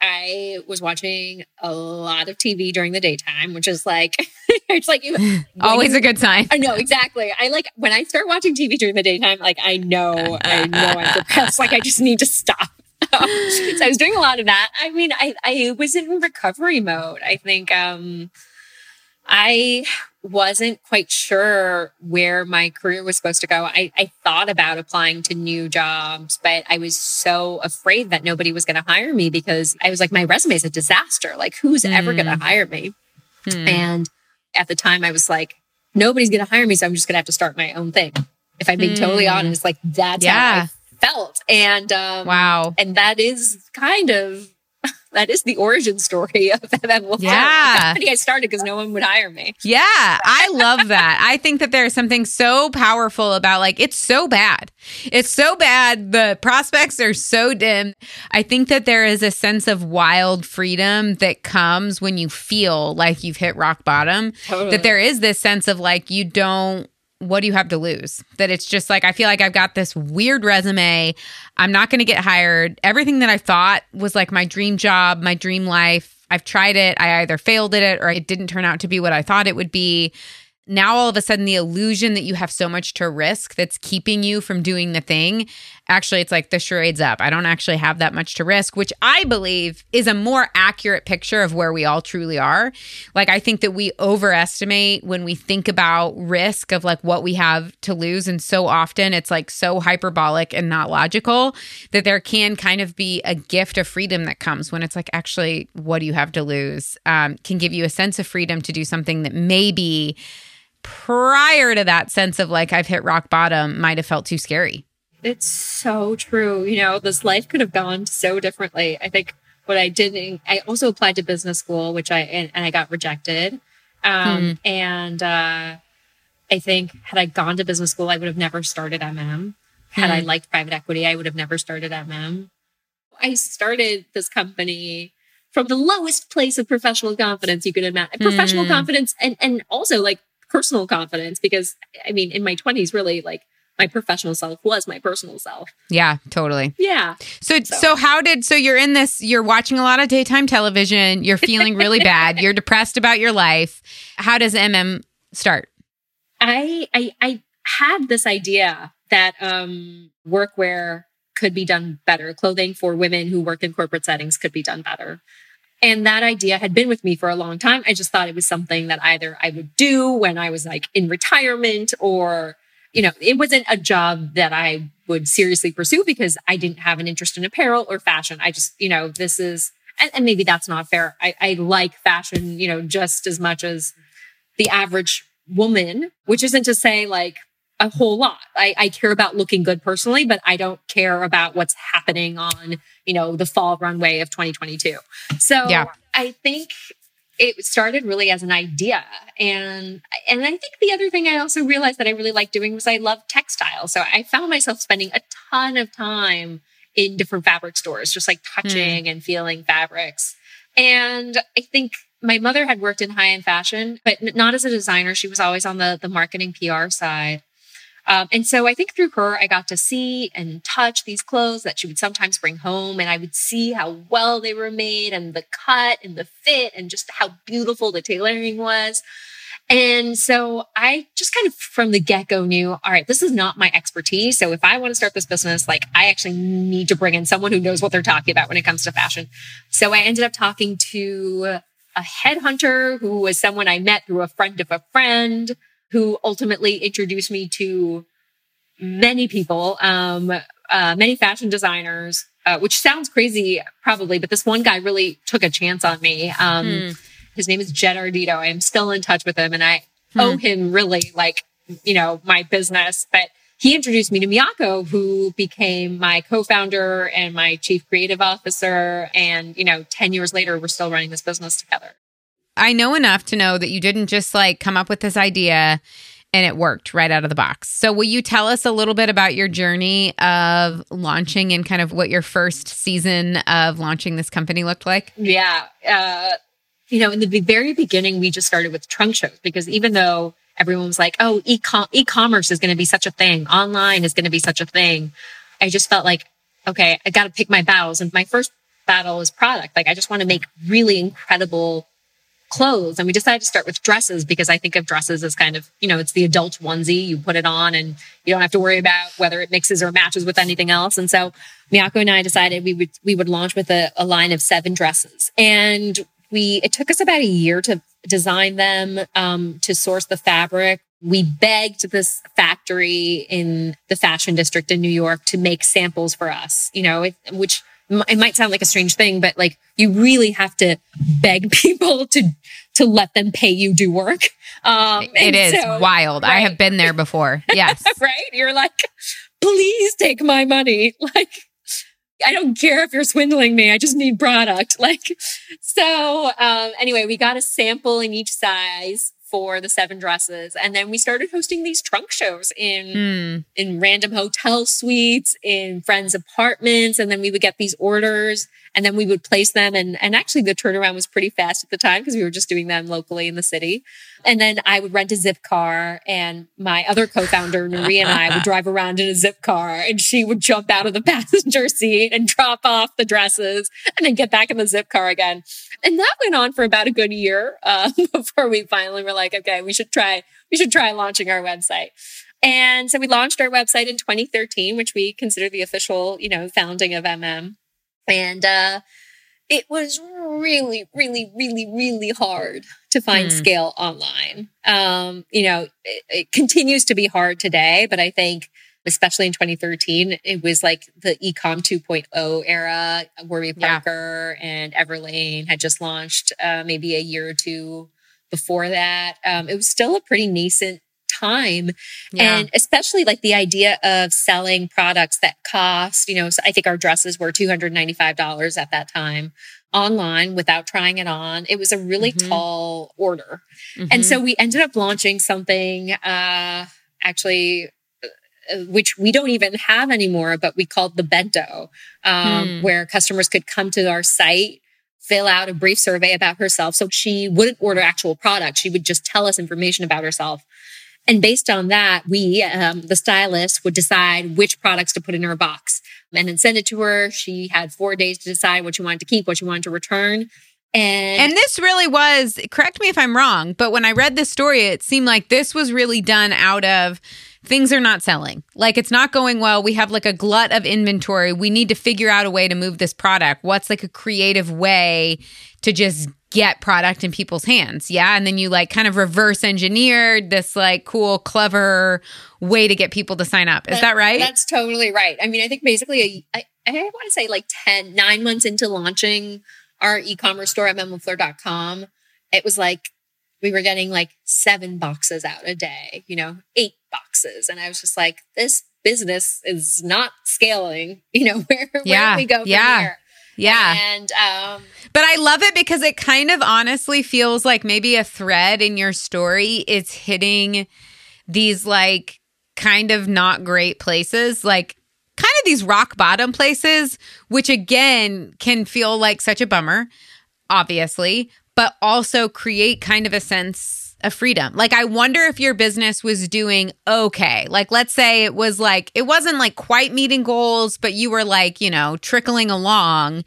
I was watching a lot of TV during the daytime, which is like, it's like you, always a good sign. I know exactly. I like when I start watching TV during the daytime, like I know, I know I'm depressed. Like I just need to stop. so I was doing a lot of that. I mean, I, I was in recovery mode. I think, um, I wasn't quite sure where my career was supposed to go. I, I thought about applying to new jobs, but I was so afraid that nobody was going to hire me because I was like, my resume is a disaster. Like, who's mm. ever going to hire me? Mm. And at the time, I was like, nobody's going to hire me. So I'm just going to have to start my own thing. If I'm being mm. totally honest, like that's yeah. how I felt. And um, wow. And that is kind of that is the origin story of MM Yeah. I started because no one would hire me. Yeah. I love that. I think that there's something so powerful about like, it's so bad. It's so bad. The prospects are so dim. I think that there is a sense of wild freedom that comes when you feel like you've hit rock bottom. Totally. That there is this sense of like, you don't what do you have to lose? That it's just like, I feel like I've got this weird resume. I'm not going to get hired. Everything that I thought was like my dream job, my dream life. I've tried it. I either failed at it or it didn't turn out to be what I thought it would be now all of a sudden the illusion that you have so much to risk that's keeping you from doing the thing actually it's like the charades up. I don't actually have that much to risk which i believe is a more accurate picture of where we all truly are. Like i think that we overestimate when we think about risk of like what we have to lose. And so often it's like so hyperbolic and not logical that there can kind of be a gift of freedom that comes when it's like actually what do you have to lose um, can give you a sense of freedom to do something that maybe prior to that sense of like I've hit rock bottom might have felt too scary. It's so true. You know, this life could have gone so differently. I think what I did, I also applied to business school, which I, and, and I got rejected. Um, hmm. And uh, I think had I gone to business school, I would have never started MM. Had hmm. I liked private equity, I would have never started MM. I started this company from the lowest place of professional confidence you could imagine. Professional hmm. confidence and, and also like personal confidence because I mean, in my 20s, really like my professional self was my personal self. Yeah, totally. Yeah. So, so, so how did so you're in this you're watching a lot of daytime television, you're feeling really bad, you're depressed about your life. How does MM start? I I I had this idea that um workwear could be done better. Clothing for women who work in corporate settings could be done better. And that idea had been with me for a long time. I just thought it was something that either I would do when I was like in retirement or, you know, it wasn't a job that I would seriously pursue because I didn't have an interest in apparel or fashion. I just, you know, this is, and, and maybe that's not fair. I, I like fashion, you know, just as much as the average woman, which isn't to say like, a whole lot. I, I, care about looking good personally, but I don't care about what's happening on, you know, the fall runway of 2022. So yeah. I think it started really as an idea. And and I think the other thing I also realized that I really liked doing was I love textiles So I found myself spending a ton of time in different fabric stores, just like touching hmm. and feeling fabrics. And I think my mother had worked in high-end fashion, but not as a designer. She was always on the the marketing PR side. Um, and so I think through her, I got to see and touch these clothes that she would sometimes bring home. And I would see how well they were made and the cut and the fit and just how beautiful the tailoring was. And so I just kind of from the get go knew, all right, this is not my expertise. So if I want to start this business, like I actually need to bring in someone who knows what they're talking about when it comes to fashion. So I ended up talking to a headhunter who was someone I met through a friend of a friend who ultimately introduced me to many people, um, uh, many fashion designers, uh, which sounds crazy probably, but this one guy really took a chance on me. Um, hmm. His name is Jed Ardito. I am still in touch with him and I hmm. owe him really like, you know, my business. But he introduced me to Miyako, who became my co-founder and my chief creative officer. And, you know, 10 years later, we're still running this business together. I know enough to know that you didn't just like come up with this idea and it worked right out of the box. So, will you tell us a little bit about your journey of launching and kind of what your first season of launching this company looked like? Yeah. Uh, you know, in the very beginning, we just started with trunk shows because even though everyone was like, oh, e commerce is going to be such a thing, online is going to be such a thing, I just felt like, okay, I got to pick my battles. And my first battle is product. Like, I just want to make really incredible clothes. And we decided to start with dresses because I think of dresses as kind of, you know, it's the adult onesie. You put it on and you don't have to worry about whether it mixes or matches with anything else. And so Miyako and I decided we would, we would launch with a, a line of seven dresses. And we, it took us about a year to design them, um, to source the fabric. We begged this factory in the fashion district in New York to make samples for us, you know, it, which it might sound like a strange thing, but like you really have to beg people to to let them pay you do work. Um, it is so, wild. Right. I have been there before. Yes, right. You're like, please take my money. Like, I don't care if you're swindling me. I just need product. Like, so um, anyway, we got a sample in each size for the seven dresses and then we started hosting these trunk shows in mm. in random hotel suites in friends apartments and then we would get these orders and then we would place them and and actually the turnaround was pretty fast at the time because we were just doing them locally in the city and then I would rent a Zipcar and my other co-founder Nuri and I would drive around in a Zipcar and she would jump out of the passenger seat and drop off the dresses and then get back in the Zipcar again and that went on for about a good year uh, before we finally were like, okay, we should try, we should try launching our website. And so we launched our website in 2013, which we consider the official, you know, founding of MM. And uh, it was really, really, really, really hard to find mm. scale online. Um, you know, it, it continues to be hard today, but I think especially in 2013, it was like the ecom 2.0 era. Warby Parker yeah. and Everlane had just launched uh, maybe a year or two before that. Um, it was still a pretty nascent time. Yeah. And especially like the idea of selling products that cost, you know, so I think our dresses were $295 at that time online without trying it on. It was a really mm-hmm. tall order. Mm-hmm. And so we ended up launching something, uh, actually which we don't even have anymore, but we called the bento, um, hmm. where customers could come to our site, fill out a brief survey about herself. So she wouldn't order actual product. She would just tell us information about herself. And based on that, we, um, the stylist would decide which products to put in her box and then send it to her. She had four days to decide what she wanted to keep, what she wanted to return. And, and this really was, correct me if I'm wrong, but when I read this story, it seemed like this was really done out of things are not selling. Like it's not going well. We have like a glut of inventory. We need to figure out a way to move this product. What's like a creative way to just get product in people's hands? Yeah. And then you like kind of reverse engineered this like cool, clever way to get people to sign up. Is that, that right? That's totally right. I mean, I think basically, I, I want to say like 10, nine months into launching our e commerce store at mmlafleur.com, it was like, we were getting like seven boxes out a day, you know, eight boxes. And I was just like, this business is not scaling, you know, where, yeah. where do we go from yeah. here? Yeah. And um but I love it because it kind of honestly feels like maybe a thread in your story is hitting these like kind of not great places like kind of these rock bottom places which again can feel like such a bummer obviously but also create kind of a sense of freedom. Like, I wonder if your business was doing okay. Like, let's say it was like, it wasn't like quite meeting goals, but you were like, you know, trickling along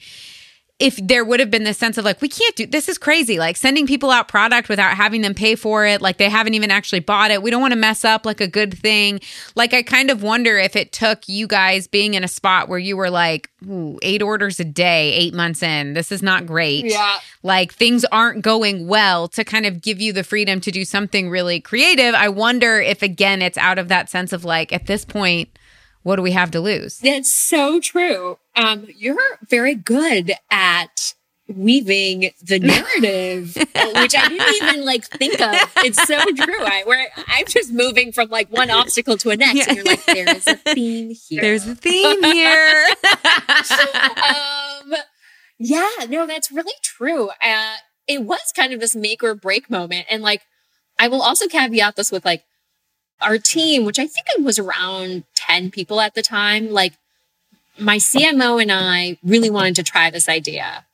if there would have been this sense of like we can't do this is crazy. Like sending people out product without having them pay for it. Like they haven't even actually bought it. We don't want to mess up like a good thing. Like i kind of wonder if it took you guys being in a spot where you were like Ooh, eight orders a day eight months in. This is not great. Yeah. Like things aren't going well to kind of give you the freedom to do something really creative. I wonder if again it's out of that sense of like at this point what do we have to lose? That's so true. Um, you're very good at weaving the narrative, which I didn't even like think of. It's so true. I, where I'm just moving from like one obstacle to a next, yeah. and you're like, there is a theme here. There's a theme here. um, yeah, no, that's really true. Uh, it was kind of this make or break moment, and like, I will also caveat this with like, our team, which I think it was around 10 people at the time, like my CMO and I really wanted to try this idea.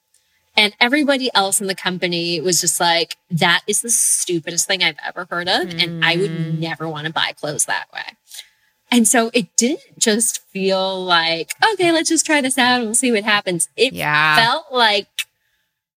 And everybody else in the company was just like, that is the stupidest thing I've ever heard of. Mm. And I would hmm. never want to buy clothes that way. And so it didn't just feel like, okay, let's just try this out and we'll see what happens. It yeah. felt like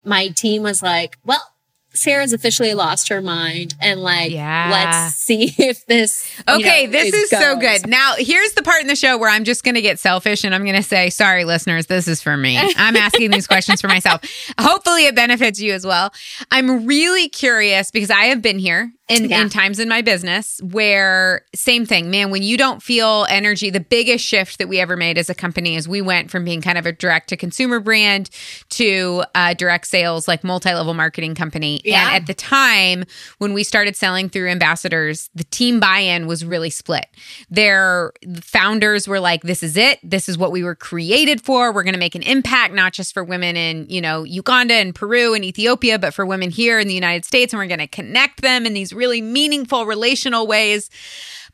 my team was like, well, Sarah's officially lost her mind and like yeah. let's see if this Okay, know, this is goes. so good. Now, here's the part in the show where I'm just going to get selfish and I'm going to say, "Sorry listeners, this is for me. I'm asking these questions for myself. Hopefully it benefits you as well." I'm really curious because I have been here in, yeah. in times in my business where same thing, man, when you don't feel energy, the biggest shift that we ever made as a company is we went from being kind of a direct to consumer brand to a direct sales, like multi-level marketing company. Yeah. And at the time when we started selling through ambassadors, the team buy-in was really split. Their founders were like, this is it. This is what we were created for. We're going to make an impact, not just for women in, you know, Uganda and Peru and Ethiopia, but for women here in the United States. And we're going to connect them in these really meaningful relational ways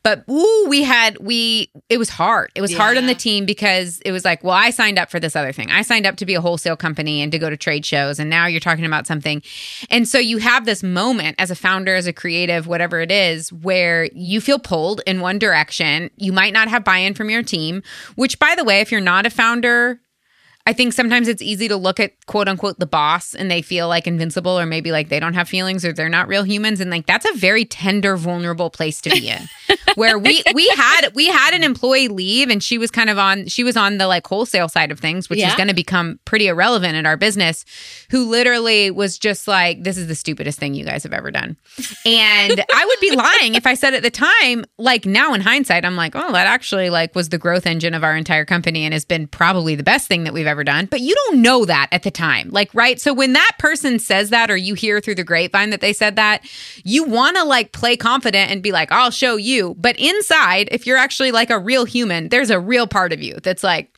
but ooh, we had we it was hard. It was yeah. hard on the team because it was like, well, I signed up for this other thing. I signed up to be a wholesale company and to go to trade shows, and now you're talking about something. And so you have this moment as a founder, as a creative, whatever it is, where you feel pulled in one direction. You might not have buy-in from your team, which by the way, if you're not a founder, I think sometimes it's easy to look at quote unquote the boss and they feel like invincible or maybe like they don't have feelings or they're not real humans and like that's a very tender vulnerable place to be in. Where we we had we had an employee leave and she was kind of on she was on the like wholesale side of things which yeah. is going to become pretty irrelevant in our business who literally was just like this is the stupidest thing you guys have ever done. And I would be lying if I said at the time like now in hindsight I'm like oh that actually like was the growth engine of our entire company and has been probably the best thing that we've ever ever done, but you don't know that at the time. Like, right? So when that person says that, or you hear through the grapevine that they said that, you want to like play confident and be like, I'll show you. But inside, if you're actually like a real human, there's a real part of you that's like,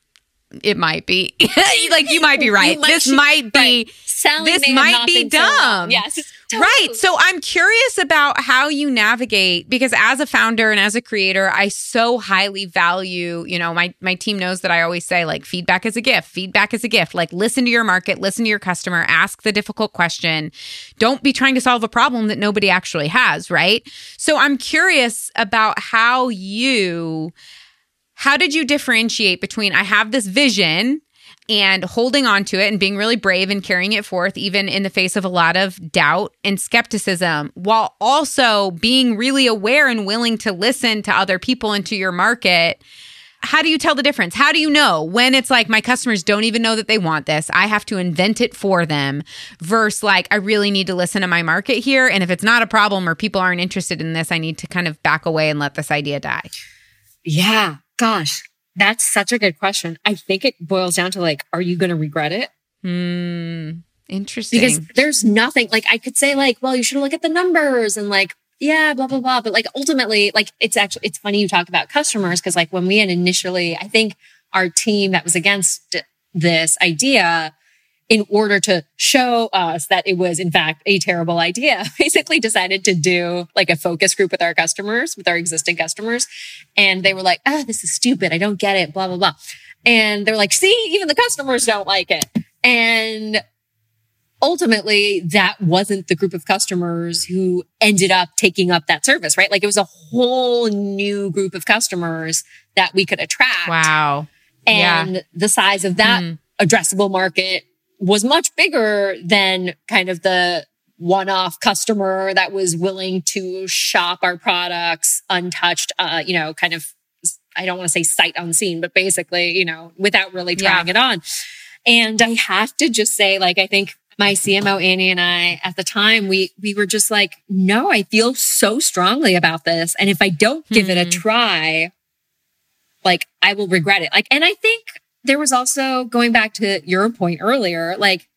it might be like you might be right. Might, this might be right. this might be dumb. So yes. Right. So I'm curious about how you navigate because as a founder and as a creator, I so highly value, you know, my my team knows that I always say like feedback is a gift. Feedback is a gift. Like listen to your market, listen to your customer, ask the difficult question. Don't be trying to solve a problem that nobody actually has, right? So I'm curious about how you how did you differentiate between I have this vision and holding on to it and being really brave and carrying it forth, even in the face of a lot of doubt and skepticism, while also being really aware and willing to listen to other people and to your market. How do you tell the difference? How do you know when it's like my customers don't even know that they want this? I have to invent it for them, versus like I really need to listen to my market here. And if it's not a problem or people aren't interested in this, I need to kind of back away and let this idea die. Yeah. Gosh, that's such a good question. I think it boils down to like, are you going to regret it? Hmm. Interesting. Because there's nothing like I could say like, well, you should look at the numbers and like, yeah, blah, blah, blah. But like ultimately, like it's actually, it's funny you talk about customers because like when we had initially, I think our team that was against this idea in order to show us that it was in fact a terrible idea, basically decided to do like a focus group with our customers, with our existing customers. And they were like, ah, oh, this is stupid. I don't get it, blah, blah, blah. And they're like, see, even the customers don't like it. And ultimately that wasn't the group of customers who ended up taking up that service, right? Like it was a whole new group of customers that we could attract. Wow. And yeah. the size of that mm. addressable market was much bigger than kind of the one-off customer that was willing to shop our products untouched, uh, you know, kind of, I don't want to say sight unseen, but basically, you know, without really trying yeah. it on. And I have to just say, like, I think my CMO Annie and I at the time, we, we were just like, no, I feel so strongly about this. And if I don't give it a hmm. try, like I will regret it. Like, and I think there was also going back to your point earlier, like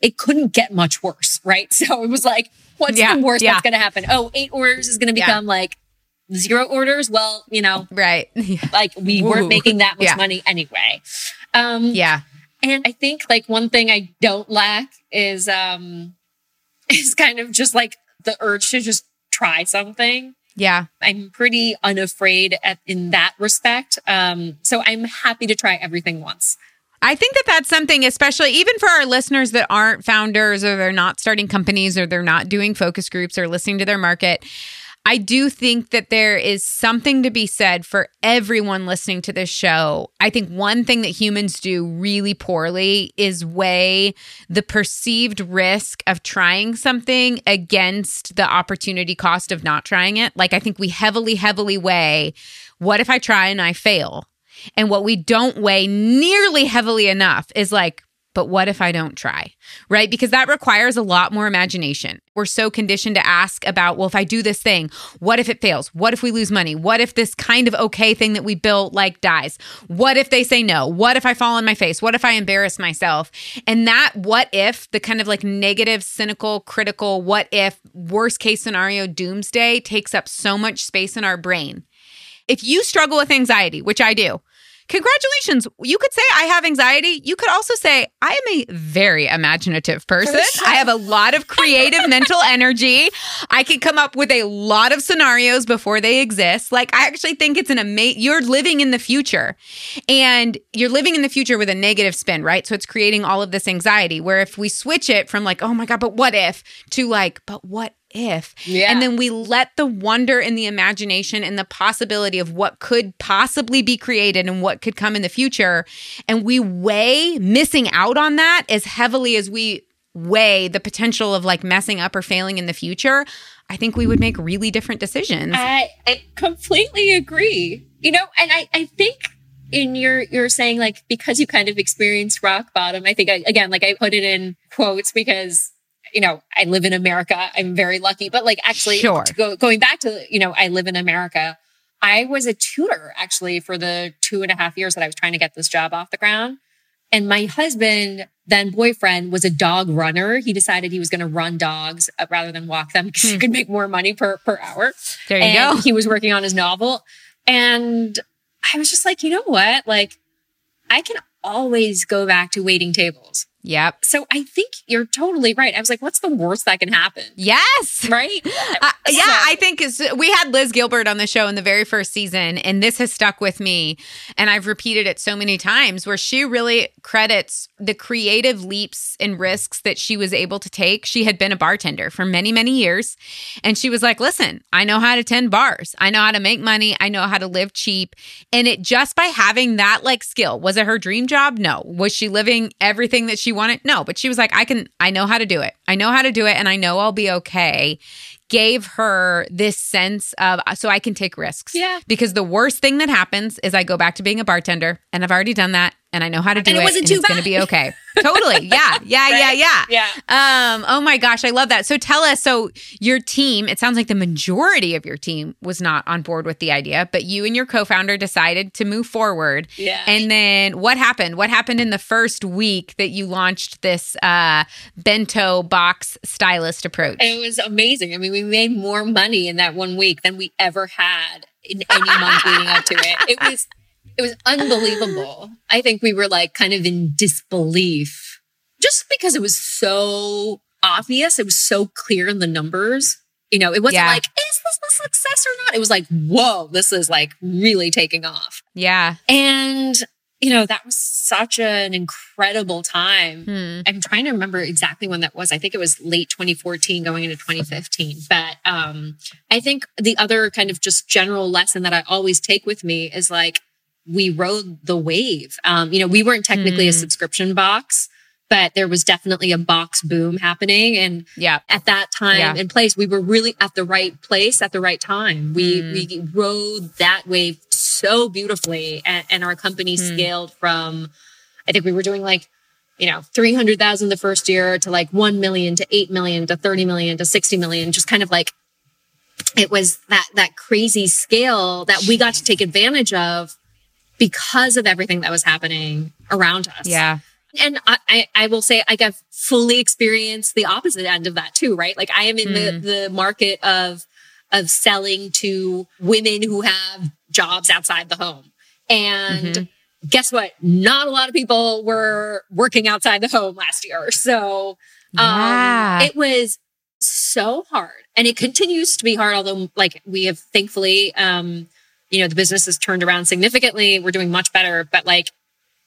it couldn't get much worse, right? So it was like, what's yeah, the worst yeah. that's going to happen? Oh, eight orders is going to become yeah. like zero orders. Well, you know, right. like we Ooh. weren't making that much money anyway. Um, yeah. And I think like one thing I don't lack is, um, is kind of just like the urge to just try something. Yeah. I'm pretty unafraid at, in that respect. Um, so I'm happy to try everything once. I think that that's something, especially even for our listeners that aren't founders or they're not starting companies or they're not doing focus groups or listening to their market. I do think that there is something to be said for everyone listening to this show. I think one thing that humans do really poorly is weigh the perceived risk of trying something against the opportunity cost of not trying it. Like, I think we heavily, heavily weigh what if I try and I fail? And what we don't weigh nearly heavily enough is like, but what if I don't try? Right? Because that requires a lot more imagination. We're so conditioned to ask about, well, if I do this thing, what if it fails? What if we lose money? What if this kind of okay thing that we built like dies? What if they say no? What if I fall on my face? What if I embarrass myself? And that what if, the kind of like negative, cynical, critical, what if, worst case scenario, doomsday takes up so much space in our brain. If you struggle with anxiety, which I do, congratulations. You could say I have anxiety. You could also say I am a very imaginative person. I have a lot of creative mental energy. I can come up with a lot of scenarios before they exist. Like I actually think it's an amazing you're living in the future. And you're living in the future with a negative spin, right? So it's creating all of this anxiety where if we switch it from like, "Oh my god, but what if?" to like, "But what if. Yeah. And then we let the wonder and the imagination and the possibility of what could possibly be created and what could come in the future. And we weigh missing out on that as heavily as we weigh the potential of like messing up or failing in the future. I think we would make really different decisions. I, I completely agree. You know, and I, I think in your you're saying like because you kind of experienced rock bottom i think I, again like i put it in quotes because you know, I live in America. I'm very lucky. But like actually sure. go, going back to, you know, I live in America. I was a tutor actually for the two and a half years that I was trying to get this job off the ground. And my husband, then boyfriend, was a dog runner. He decided he was going to run dogs uh, rather than walk them because hmm. you could make more money per, per hour. There you and go. He was working on his novel. And I was just like, you know what? Like, I can always go back to waiting tables. Yep. So I think you're totally right. I was like, what's the worst that can happen? Yes. Right? Uh, yeah. I think we had Liz Gilbert on the show in the very first season, and this has stuck with me. And I've repeated it so many times where she really credits the creative leaps and risks that she was able to take. She had been a bartender for many, many years. And she was like, listen, I know how to tend bars, I know how to make money, I know how to live cheap. And it just by having that like skill, was it her dream job? No. Was she living everything that she wanted? No, but she was like, I can, I know how to do it. I know how to do it and I know I'll be okay gave her this sense of uh, so I can take risks. Yeah. Because the worst thing that happens is I go back to being a bartender and I've already done that and I know how to do and it. it wasn't and too it's going to be okay. totally. Yeah. Yeah. right? Yeah. Yeah. Yeah. Um, oh my gosh. I love that. So tell us, so your team, it sounds like the majority of your team was not on board with the idea, but you and your co-founder decided to move forward. Yeah. And then what happened? What happened in the first week that you launched this uh, bento box stylist approach? It was amazing. I mean, we made more money in that one week than we ever had in any month leading up to it. It was it was unbelievable. I think we were like kind of in disbelief just because it was so obvious. It was so clear in the numbers. You know, it wasn't yeah. like, is this a success or not? It was like, whoa, this is like really taking off. Yeah. And, you know, that was such an incredible time. Hmm. I'm trying to remember exactly when that was. I think it was late 2014 going into 2015. But um, I think the other kind of just general lesson that I always take with me is like, we rode the wave. Um, you know, we weren't technically mm. a hmm. subscription box, but there was definitely a box boom happening. And yeah, at that time yeah. and place, we were really at the right place at the right time. We mm. we rode that wave so beautifully, and, and our company mm. scaled from. I think we were doing like you know, 300,000 the first year to like 1 million to 8 million to 30 million to 60 million, just kind of like it was that, that crazy scale that we got to take advantage of because of everything that was happening around us. Yeah. And I, I, I will say like I have fully experienced the opposite end of that too, right? Like I am in mm. the, hmm. the market of, of selling to women who have jobs outside the home. And mm-hmm. guess what? Not a lot of people were working outside the home last year. So, um, yeah. it was so hard and it continues to be hard, although like we have thankfully, um, you know, the business has turned around significantly. We're doing much better, but like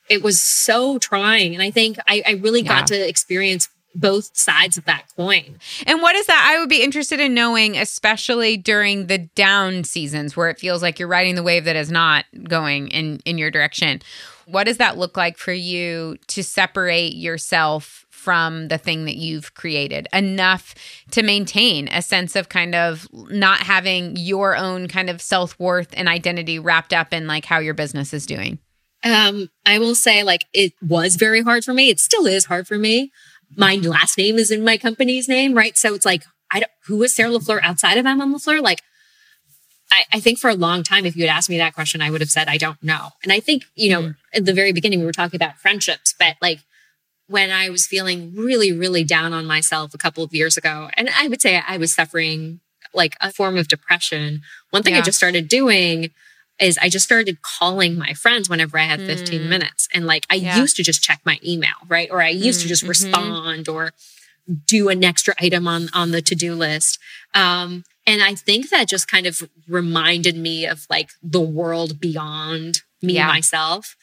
it was so trying. And I think I, I really yeah. got to experience both sides of that coin. And what is that? I would be interested in knowing, especially during the down seasons where it feels like you're riding the wave that is not going in in your direction. What does that look like for you to separate yourself from the thing that you've created enough to maintain a sense of kind of not having your own kind of self-worth and identity wrapped up in like how your business is doing? Um, I will say like it was very hard for me. It still is hard for me my last name is in my company's name, right? So it's like, I don't, who is Sarah LaFleur outside of MM LaFleur? Like, I, I, think for a long time, if you had asked me that question, I would have said, I don't know. And I think, you know, mm. at the very beginning, we were talking about friendships, but like when I was feeling really, really down on myself a couple of years ago, and I would say I was suffering like a form of depression, one thing yeah. I just started doing is I just started calling my friends whenever I had 15 mm. minutes. And like I yeah. used to just check my email, right? Or I used mm. to just mm-hmm. respond or do an extra item on on the to-do list. Um, and I think that just kind of reminded me of like the world beyond me yeah. myself.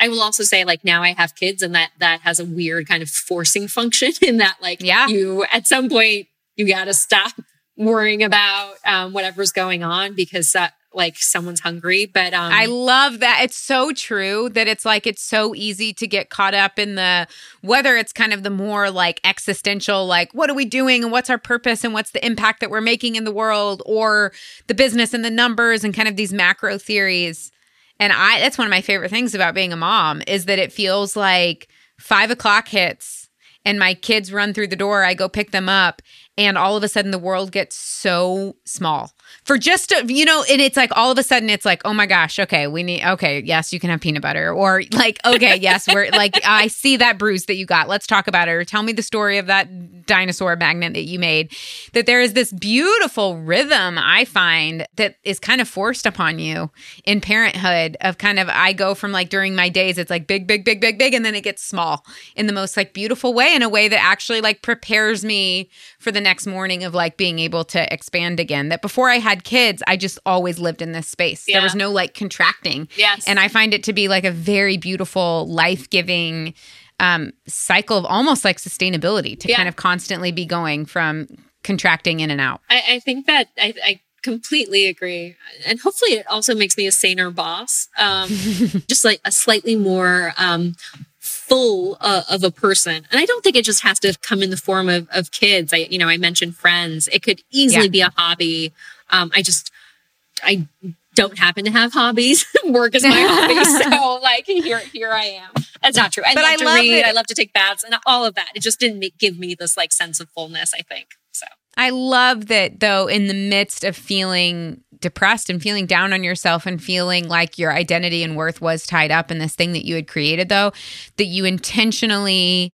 I will also say like now I have kids and that that has a weird kind of forcing function in that like yeah. you at some point you got to stop worrying about um, whatever's going on because that like someone's hungry. But um, I love that. It's so true that it's like it's so easy to get caught up in the whether it's kind of the more like existential, like what are we doing and what's our purpose and what's the impact that we're making in the world, or the business and the numbers and kind of these macro theories. And I that's one of my favorite things about being a mom is that it feels like five o'clock hits and my kids run through the door. I go pick them up, and all of a sudden the world gets so small for just a, you know and it's like all of a sudden it's like oh my gosh okay we need okay yes you can have peanut butter or like okay yes we're like i see that bruise that you got. Let's talk about it or tell me the story of that dinosaur magnet that you made. That there is this beautiful rhythm i find that is kind of forced upon you in parenthood of kind of i go from like during my days it's like big big big big big and then it gets small in the most like beautiful way in a way that actually like prepares me for the next morning of like being able to expand again that before i had kids, I just always lived in this space. Yeah. There was no like contracting. Yes. And I find it to be like a very beautiful, life giving um, cycle of almost like sustainability to yeah. kind of constantly be going from contracting in and out. I, I think that I, I completely agree and hopefully it also makes me a saner boss um, just like a slightly more um, full uh, of a person. And I don't think it just has to come in the form of, of kids. I, you know, I mentioned friends. It could easily yeah. be a hobby. Um, I just, I don't happen to have hobbies. Work is my hobby. So like here, here I am. That's not true. I but love I to love read. It. I love to take baths and all of that. It just didn't make, give me this like sense of fullness, I think. So I love that though, in the midst of feeling depressed and feeling down on yourself and feeling like your identity and worth was tied up in this thing that you had created, though, that you intentionally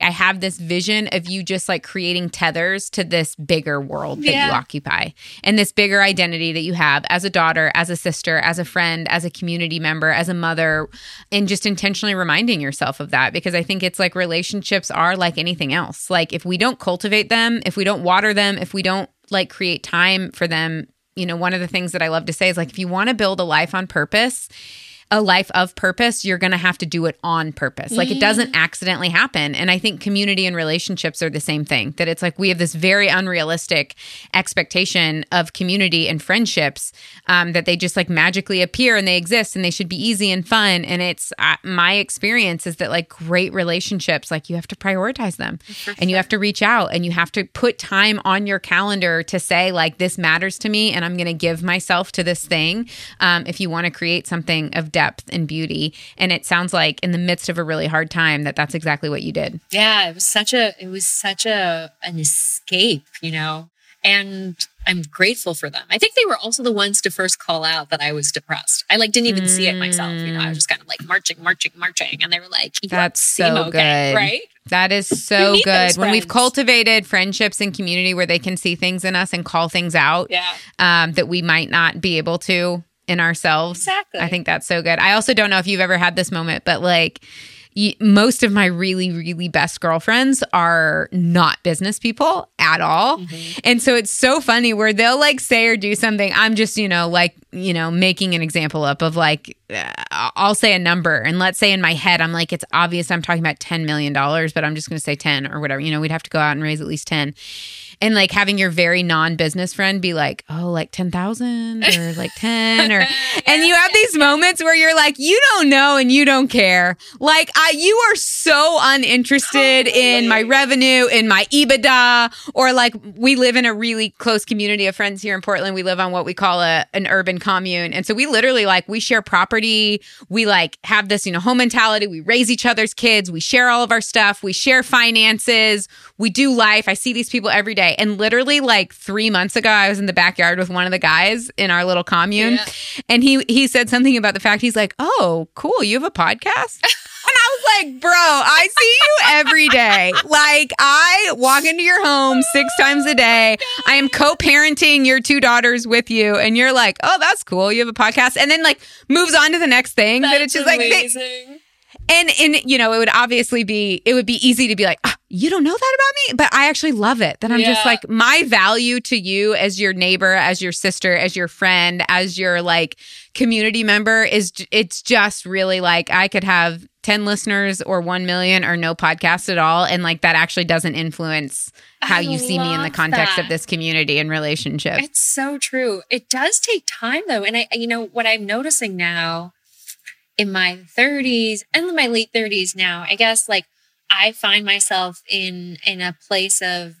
I have this vision of you just like creating tethers to this bigger world that yeah. you occupy and this bigger identity that you have as a daughter, as a sister, as a friend, as a community member, as a mother, and just intentionally reminding yourself of that because I think it's like relationships are like anything else. Like if we don't cultivate them, if we don't water them, if we don't like create time for them, you know, one of the things that I love to say is like if you want to build a life on purpose, a life of purpose, you're going to have to do it on purpose. Like it doesn't mm. accidentally happen. And I think community and relationships are the same thing. That it's like we have this very unrealistic expectation of community and friendships um, that they just like magically appear and they exist and they should be easy and fun. And it's uh, my experience is that like great relationships, like you have to prioritize them and you have to reach out and you have to put time on your calendar to say like this matters to me and I'm going to give myself to this thing. Um, if you want to create something of depth and beauty. And it sounds like in the midst of a really hard time that that's exactly what you did. Yeah, it was such a it was such a an escape, you know. And I'm grateful for them. I think they were also the ones to first call out that I was depressed. I like didn't even mm. see it myself. You know, I was just kind of like marching, marching, marching, and they were like, "That's so okay, good, right?" That is so good. When we've cultivated friendships and community where they can see things in us and call things out yeah. um, that we might not be able to in ourselves. Exactly. I think that's so good. I also don't know if you've ever had this moment, but like, most of my really really best girlfriends are not business people at all mm-hmm. and so it's so funny where they'll like say or do something i'm just you know like you know making an example up of like uh, i'll say a number and let's say in my head i'm like it's obvious i'm talking about 10 million dollars but i'm just going to say 10 or whatever you know we'd have to go out and raise at least 10 and like having your very non-business friend be like, "Oh, like 10,000 or like 10 or and you have these moments where you're like, "You don't know and you don't care." Like, I you are so uninterested totally. in my revenue, in my EBITDA, or like we live in a really close community of friends here in Portland. We live on what we call a an urban commune. And so we literally like we share property, we like have this, you know, home mentality, we raise each other's kids, we share all of our stuff, we share finances, we do life. I see these people every day. And literally, like three months ago, I was in the backyard with one of the guys in our little commune, yeah. and he he said something about the fact he's like, "Oh, cool, you have a podcast." And I was like, bro, I see you every day. Like, I walk into your home six oh times a day. I am co parenting your two daughters with you. And you're like, oh, that's cool. You have a podcast. And then, like, moves on to the next thing. That's but it's just like amazing. like, and and you know, it would obviously be it would be easy to be like, ah, you don't know that about me, but I actually love it. That I'm yeah. just like my value to you as your neighbor, as your sister, as your friend, as your like community member is it's just really like I could have 10 listeners or 1 million or no podcast at all and like that actually doesn't influence how I you see me in the context that. of this community and relationship. It's so true. It does take time though. And I you know what I'm noticing now in my 30s and my late 30s now, I guess like I find myself in in a place of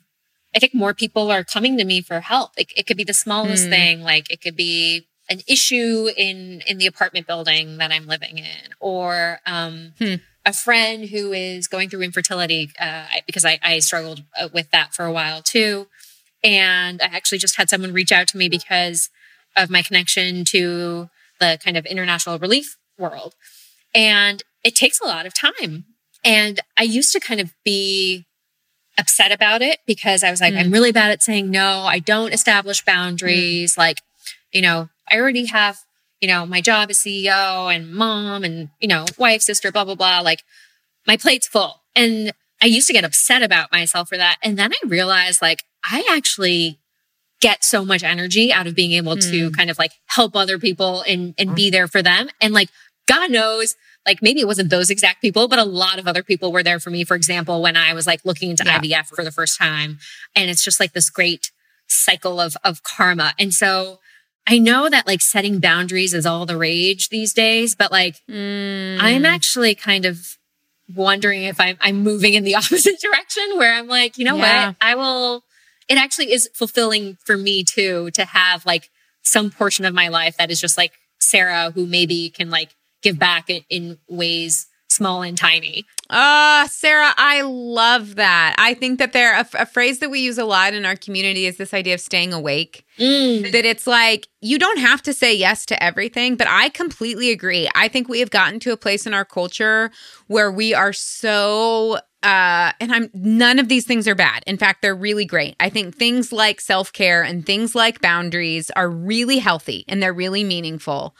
I think more people are coming to me for help. It, it could be the smallest mm. thing, like it could be an issue in in the apartment building that I'm living in, or um, hmm. a friend who is going through infertility uh, because I, I struggled uh, with that for a while too. And I actually just had someone reach out to me because of my connection to the kind of international relief world. And it takes a lot of time. And I used to kind of be upset about it because I was like, mm. I'm really bad at saying no. I don't establish boundaries. Mm. Like, you know, I already have, you know, my job as CEO and mom and, you know, wife, sister, blah, blah, blah. Like, my plate's full. And I used to get upset about myself for that. And then I realized, like, I actually get so much energy out of being able mm. to kind of like help other people and, and be there for them. And like, God knows, like maybe it wasn't those exact people, but a lot of other people were there for me. For example, when I was like looking into yeah. IVF for the first time, and it's just like this great cycle of of karma. And so I know that like setting boundaries is all the rage these days, but like mm. I'm actually kind of wondering if I'm I'm moving in the opposite direction where I'm like, you know yeah. what? I will it actually is fulfilling for me too to have like some portion of my life that is just like Sarah who maybe can like give back in ways small and tiny. Uh, Sarah, I love that. I think that there a, a phrase that we use a lot in our community is this idea of staying awake. Mm. That it's like you don't have to say yes to everything, but I completely agree. I think we have gotten to a place in our culture where we are so uh and I'm none of these things are bad. In fact, they're really great. I think things like self-care and things like boundaries are really healthy and they're really meaningful.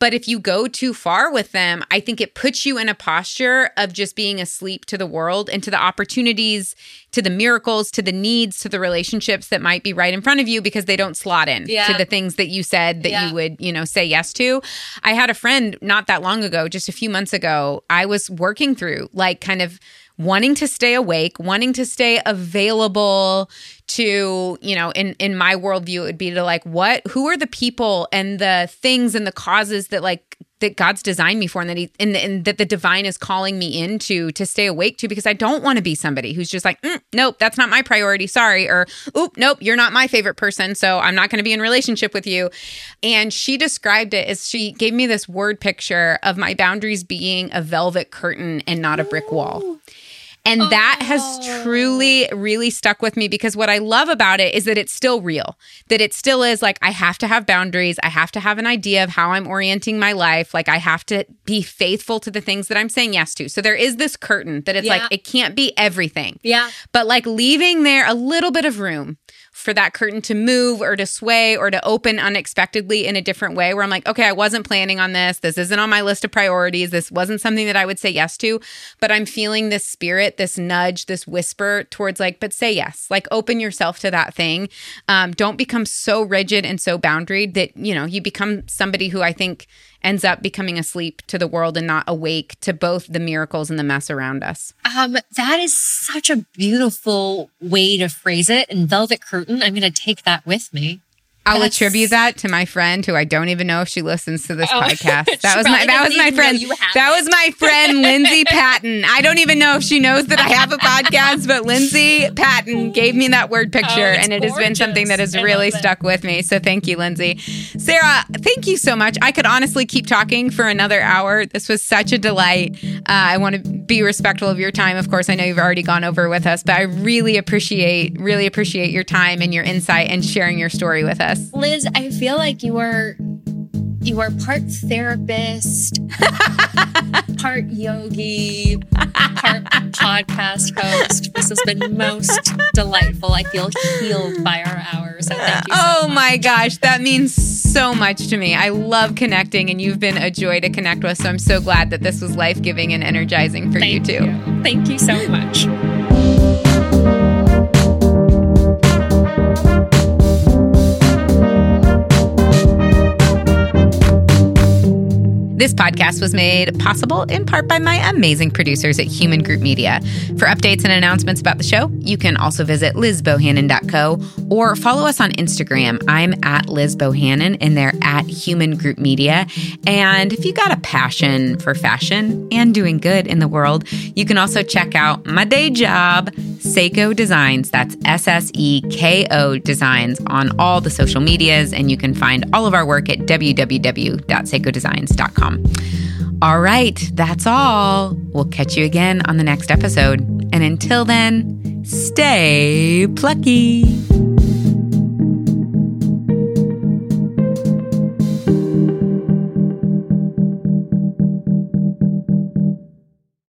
But if you go too far with them, I think it puts you in a posture of just being asleep to the world and to the opportunities, to the miracles, to the needs, to the relationships that might be right in front of you because they don't slot in yeah. to the things that you said that yeah. you would, you know, say yes to. I had a friend not that long ago, just a few months ago, I was working through like kind of wanting to stay awake, wanting to stay available to, you know, in in my worldview, it would be to like what who are the people and the things and the causes that like that God's designed me for and that he and, and that the divine is calling me into to stay awake to because I don't want to be somebody who's just like, mm, nope, that's not my priority. Sorry. Or, oop, nope, you're not my favorite person. So I'm not going to be in relationship with you. And she described it as she gave me this word picture of my boundaries being a velvet curtain and not a brick wall. And oh. that has oh. truly, really stuck with me because what I love about it is that it's still real, that it still is like, I have to have boundaries. I have to have an idea of how I'm orienting my life. Like, I have to be faithful to the things that I'm saying yes to. So there is this curtain that it's yeah. like, it can't be everything. Yeah. But like leaving there a little bit of room for that curtain to move or to sway or to open unexpectedly in a different way where I'm like, okay, I wasn't planning on this. This isn't on my list of priorities. This wasn't something that I would say yes to, but I'm feeling this spirit, this nudge, this whisper towards like, but say yes, like open yourself to that thing. Um, don't become so rigid and so boundaried that, you know, you become somebody who I think ends up becoming asleep to the world and not awake to both the miracles and the mess around us. Um, that is such a beautiful way to phrase it. And Velvet Curtain, I'm going to take that with me. I'll That's... attribute that to my friend who I don't even know if she listens to this oh, podcast. That was my that was my friend. That was my friend Lindsay Patton. I don't even know if she knows that I have a podcast, but Lindsay Patton gave me that word picture oh, and it gorgeous. has been something that has I really stuck with me. So thank you, Lindsay. Sarah, thank you so much. I could honestly keep talking for another hour. This was such a delight. Uh, I want to be respectful of your time. Of course, I know you've already gone over with us, but I really appreciate really appreciate your time and your insight and sharing your story with us Liz, I feel like you are you are part therapist, part yogi, part podcast host. This has been most delightful. I feel healed by our hours. So thank you. So oh much. my gosh, that means so much to me. I love connecting, and you've been a joy to connect with. So I'm so glad that this was life giving and energizing for you too. You. Thank you so much. This podcast was made possible in part by my amazing producers at Hueman Group Media. For updates and announcements about the show, you can also visit lizbohannon.co or follow us on Instagram. I'm at Liz Bohannon and they're at Hueman Group Media. And if you got a passion for fashion and doing good in the world, you can also check out my day job, Sseko Designs. That's S S E K O Designs on all the social medias. And you can find all of our work at All right, that's all. We'll catch you again on the next episode. And until then, stay plucky.